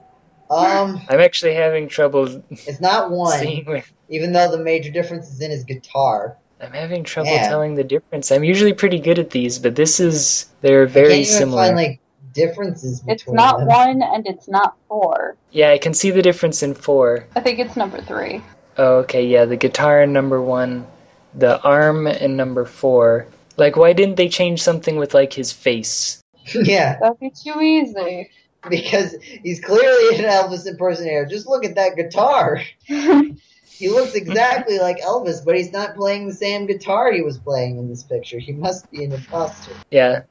um, I'm actually having trouble it's not one. Where, even though the major difference is in his guitar. I'm having trouble Yeah. telling the difference. I'm usually pretty good at these, but this is they're I very can't even similar. find like differences between It's not them. one and it's not four. Yeah, I can see the difference in four. I think it's number three. Oh, okay, yeah, the guitar in number one, the arm in number four. Like, why didn't they change something with like his face? yeah, That'd be too easy. because he's clearly an Elvis impersonator. Just look at that guitar. He looks exactly like Elvis, but he's not playing the same guitar he was playing in this picture. He must be an imposter. Yeah,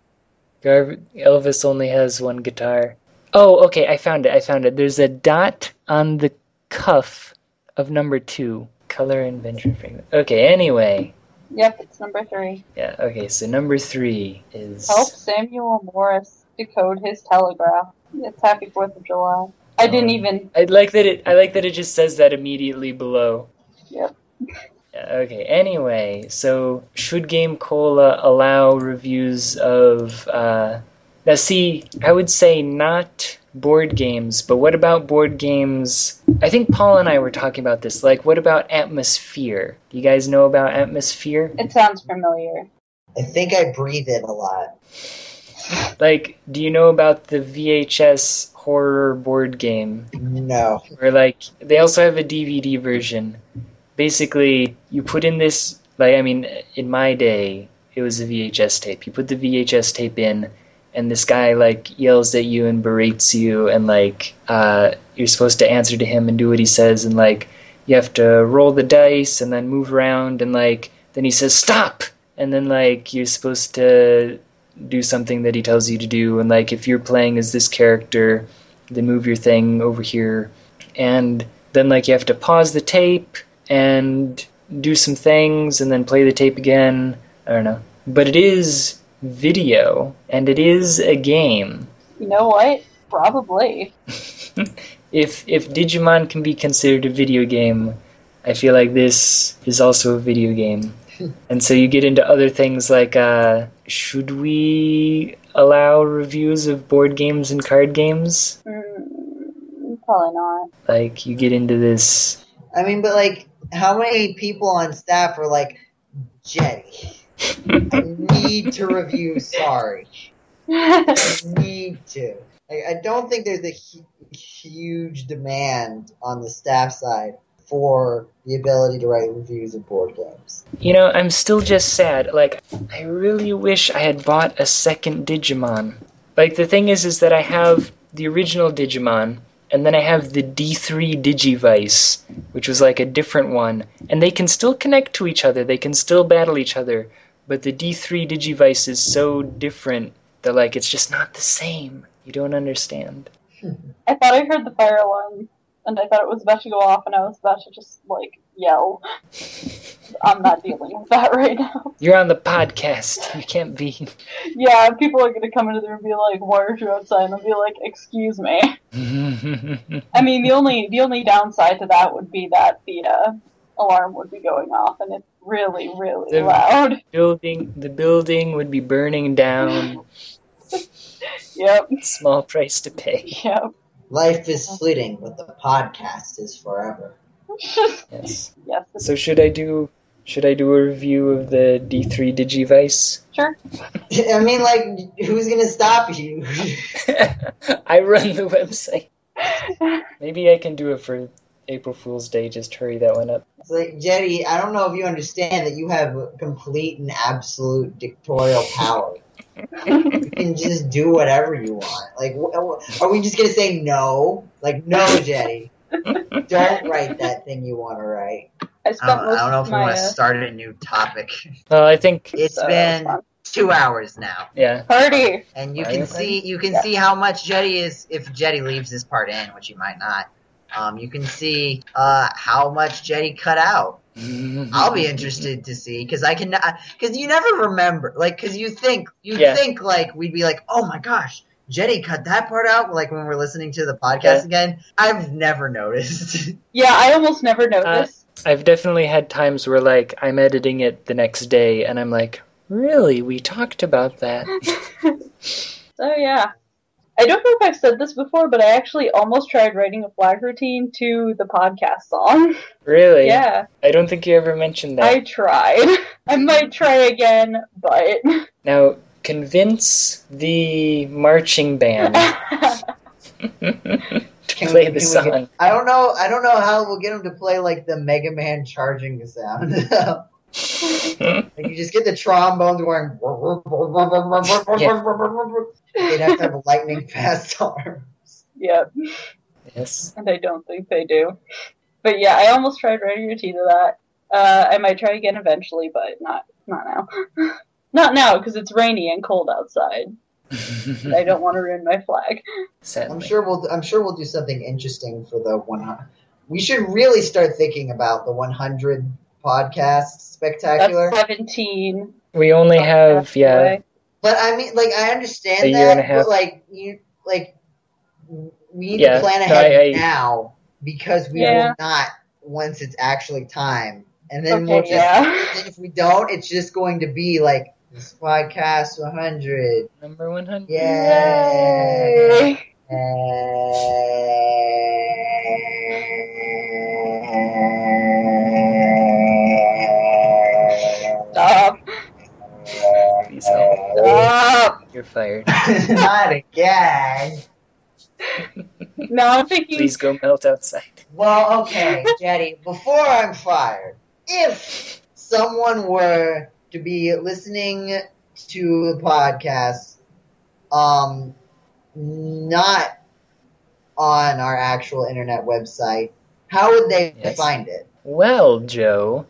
Gar- Elvis only has one guitar. Oh, okay, I found it. I found it. There's a dot on the cuff of number two. Color invention fragment. Okay, anyway. Yep, it's number three. Yeah, okay, so number three is. Help Samuel Morris decode his telegraph. It's Happy Fourth of July. I didn't Um, even. I like that it. I like that it just says that immediately below. Yep. Okay. Anyway, so should GameCola allow reviews of? Uh, now, see, I would say not board games, but what about board games? I think Paul and I were talking about this. Like, what about Atmosfear? Do you guys know about Atmosfear? It sounds familiar. I think I breathe it a lot. Like, do you know about the VHS horror board game? No. Or like they also have a DVD version. Basically, you put in this like I mean, in my day, it was a VHS tape. You put the VHS tape in, and this guy like yells at you and berates you, and like uh, you're supposed to answer to him and do what he says, and like you have to roll the dice and then move around, and like then he says stop, and then like you're supposed to do something that he tells you to do, and like if you're playing as this character, then move your thing over here, and then like you have to pause the tape and do some things and then play the tape again. I don't know. But it is video and it is a game. You know what? Probably. if if Digimon can be considered a video game, I feel like this is also a video game. and so you get into other things like uh, should we allow reviews of board games and card games? Mm, probably not. Like you get into this I mean, but like, how many people on staff are like, Jeddy, I need to review Sorry. I need to. Like, I don't think there's a hu- huge demand on the staff side for the ability to write reviews of board games. You know, I'm still just sad. Like, I really wish I had bought a second Digimon. Like, the thing is, is that I have the original Digimon, and then I have the D3 Digivice, which was like a different one. And they can still connect to each other, they can still battle each other, but the D3 Digivice is so different that, like, it's just not the same. You don't understand. Hmm. I thought I heard the fire alarm, and I thought it was about to go off, and I was about to just like yell. I'm not dealing with that right now. You're on the podcast. You can't be. Yeah, people are gonna come into there and be like, "Why are you outside?" And I'll be like, "Excuse me." I mean, the only the only downside to that would be that the uh, alarm would be going off, and it's really really The- loud. building the building would be burning down. Yep, Small price to pay. yep. Life is fleeting, but the podcast is forever. Yes. yes, So should I do should I do a review of the D3 Digivice? sure. I mean, like, who's gonna stop you? I run the website. Maybe I can do it for April Fool's Day. Just hurry that one up. It's like, Jeddy, I don't know if you understand that you have complete and absolute dictatorial power. you can just do whatever you want. Like, wh- wh- are we just gonna say no? Like, no, Jeddy, don't write that thing you want to write. I I don't, I don't know if we want to uh, start a new topic. Well, I think It's so, been two hours now, yeah. Party. and you Mario can Party? see you can Yeah. see how much Jeddy is. If Jeddy leaves this part in, which he might not, um, you can see uh, how much Jeddy cut out. I'll be interested to see because I can because you never remember like because you think you Yeah. think like we'd be like oh my gosh Jeddy cut that part out like when we're listening to the podcast Yeah. again I've never noticed Yeah, I almost never uh, notice. I've definitely had times where like I'm editing it the next day and I'm like, really, we talked about that. So oh, yeah. I don't know if I've said this before, but I actually almost tried writing a flag routine to the podcast song. Really? Yeah, I don't think you ever mentioned that. I tried. I might try again, but Now convince the marching band to Can play we- the can song. I don't know. I don't know how we'll get them to play like the Mega Man charging sound. Like you just get the trombones going. They'd have to have lightning fast arms. yep. yes. And I don't think they do. But yeah, I almost tried writing a routine to that. Uh, I might try again eventually, but not not now. not now because it's rainy and cold outside. I don't want to ruin my flag. Sadly. I'm sure we'll. I'm sure we'll do something interesting for the 100. We should really start thinking about the 100 podcast spectacular. That's seventeen. We only have yeah. away. But I mean, like, I understand A year that, and a half. but like, you like, we need Yeah, to plan ahead I- I- now because we Yeah. will not once it's actually time. And then Okay, we'll just, yeah. then if we don't, it's just going to be like this podcast 100. Number one hundred. Yay! Fired. Not again. Now I'm thinking. Please go melt outside. Well, okay, Jeddy, before I'm fired, if someone were to be listening to the podcast, um, not on our actual internet website, how would they Yes. find it? Well, Joe,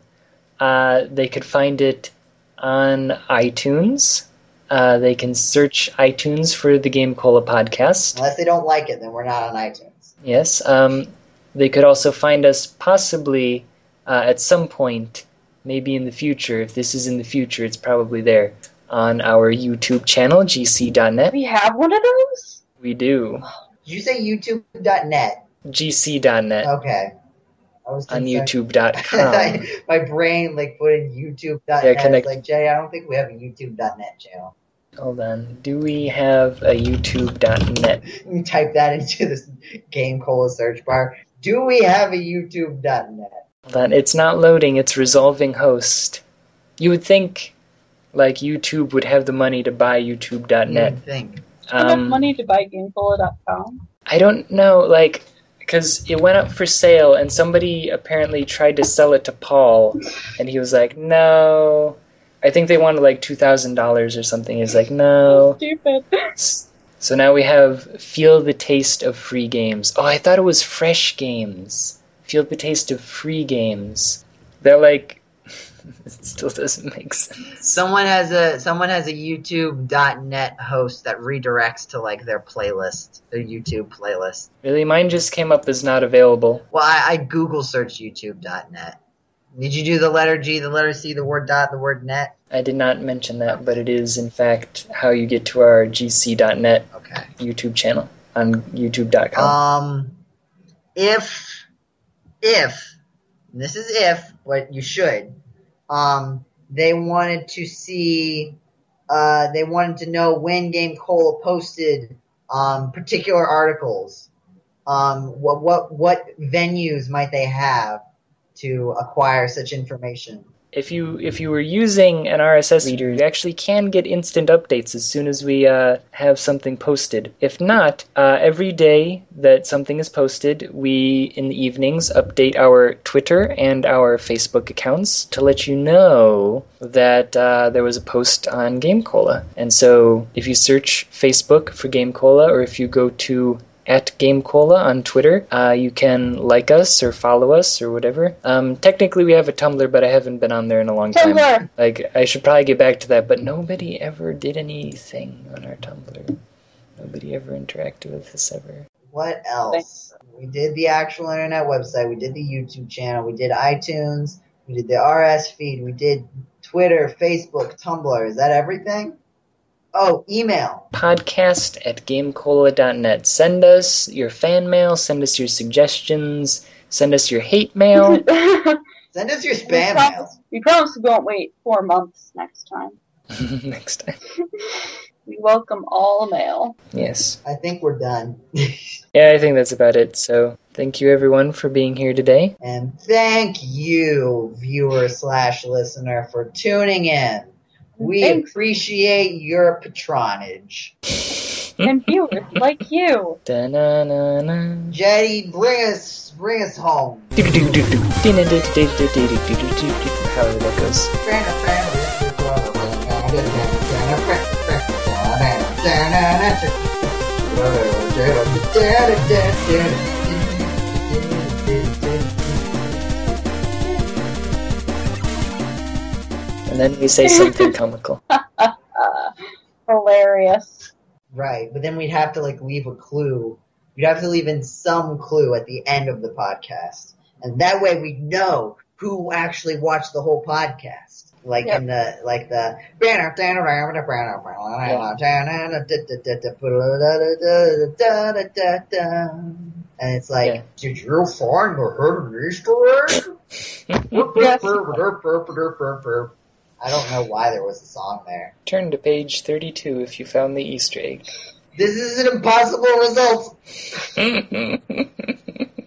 uh, they could find it on iTunes. Uh, they can search iTunes for the GameCola podcast. Unless they don't like it, then we're not on iTunes. Yes. Um, they could also find us possibly uh, at some point, maybe in the future. If this is in the future, it's probably there on our YouTube channel, gc.net. We have one of those? We do. Did you say YouTube.net? gc.net Okay. I was on youtube.com. My brain like put in YouTube.net. Yeah, It's connect- like Jay, I don't think we have a YouTube.net channel. Hold on. Do we have a youtube.net? You type that into this GameCola search bar. Do we have a YouTube.net? Hold on. It's not loading. It's resolving host. You would think like YouTube would have the money to buy youtube.net. You'd think. I have Um, money to buy GameCola.com. I don't know, like, because it went up for sale, and somebody apparently tried to sell it to Paul, and he was like, "No." I think they wanted like two thousand dollars or something. He's like, "No." Stupid. So now we have feel the taste of free games. Oh, I thought it was fresh games. Feel the taste of free games. They're like, it still doesn't make sense. Someone has a someone has a YouTube.net host that redirects to like their playlist, their YouTube playlist. Really, mine just came up as not available. Well, I, I Google search YouTube.net. Did you do the letter G, the letter C, the word dot, the word net? I did not mention that, but it is in fact how you get to our gc.net Okay. YouTube channel on youtube.com. Um, if, if, this is if, but you should, um, they wanted to see, uh, they wanted to know when GameCola posted, um, particular articles. Um, what, what, what venues might they have to acquire such information? If you if you were using an RSS reader, you actually can get instant updates as soon as we uh, have something posted. If not, uh, every day that something is posted, we in the evenings update our Twitter and our Facebook accounts to let you know that uh, there was a post on GameCola. And so, if you search Facebook for GameCola, or if you go to at GameCola on Twitter. Uh, you can like us or follow us or whatever. Um, technically, we have a Tumblr, but I haven't been on there in a long time. Tumblr! Like, I should probably get back to that, but nobody ever did anything on our Tumblr. Nobody ever interacted with us ever. What else? We did the actual internet website. We did the YouTube channel. We did iTunes. We did the RS feed. We did Twitter, Facebook, Tumblr. Is that everything? Oh, email. Podcast at gamecola.net. Send us your fan mail, send us your suggestions, send us your hate mail. Send us your We spam promise, mail. we promise we won't wait four months next time. Next time. We welcome all mail. Yes. I think we're done. Yeah, I think that's about it. So thank you everyone for being here today. and thank you, viewer slash listener, for tuning in. We Thanks. appreciate your patronage. and viewers like you. Da-na-na-na. Jeddy, bring us, bring us home. How that goes. Da-na-na-na. And then we say something comical. Hilarious. Right, but then we'd have to like leave a clue. We'd have to leave in some clue at the end of the podcast, and that way we'd know who actually watched the whole podcast. Like Yep. in the like the and it's like, Yeah. did you find the hidden Easter egg? Yes. I don't know why there was a song there. Turn to page 32 if you found the Easter egg. This is an impossible result.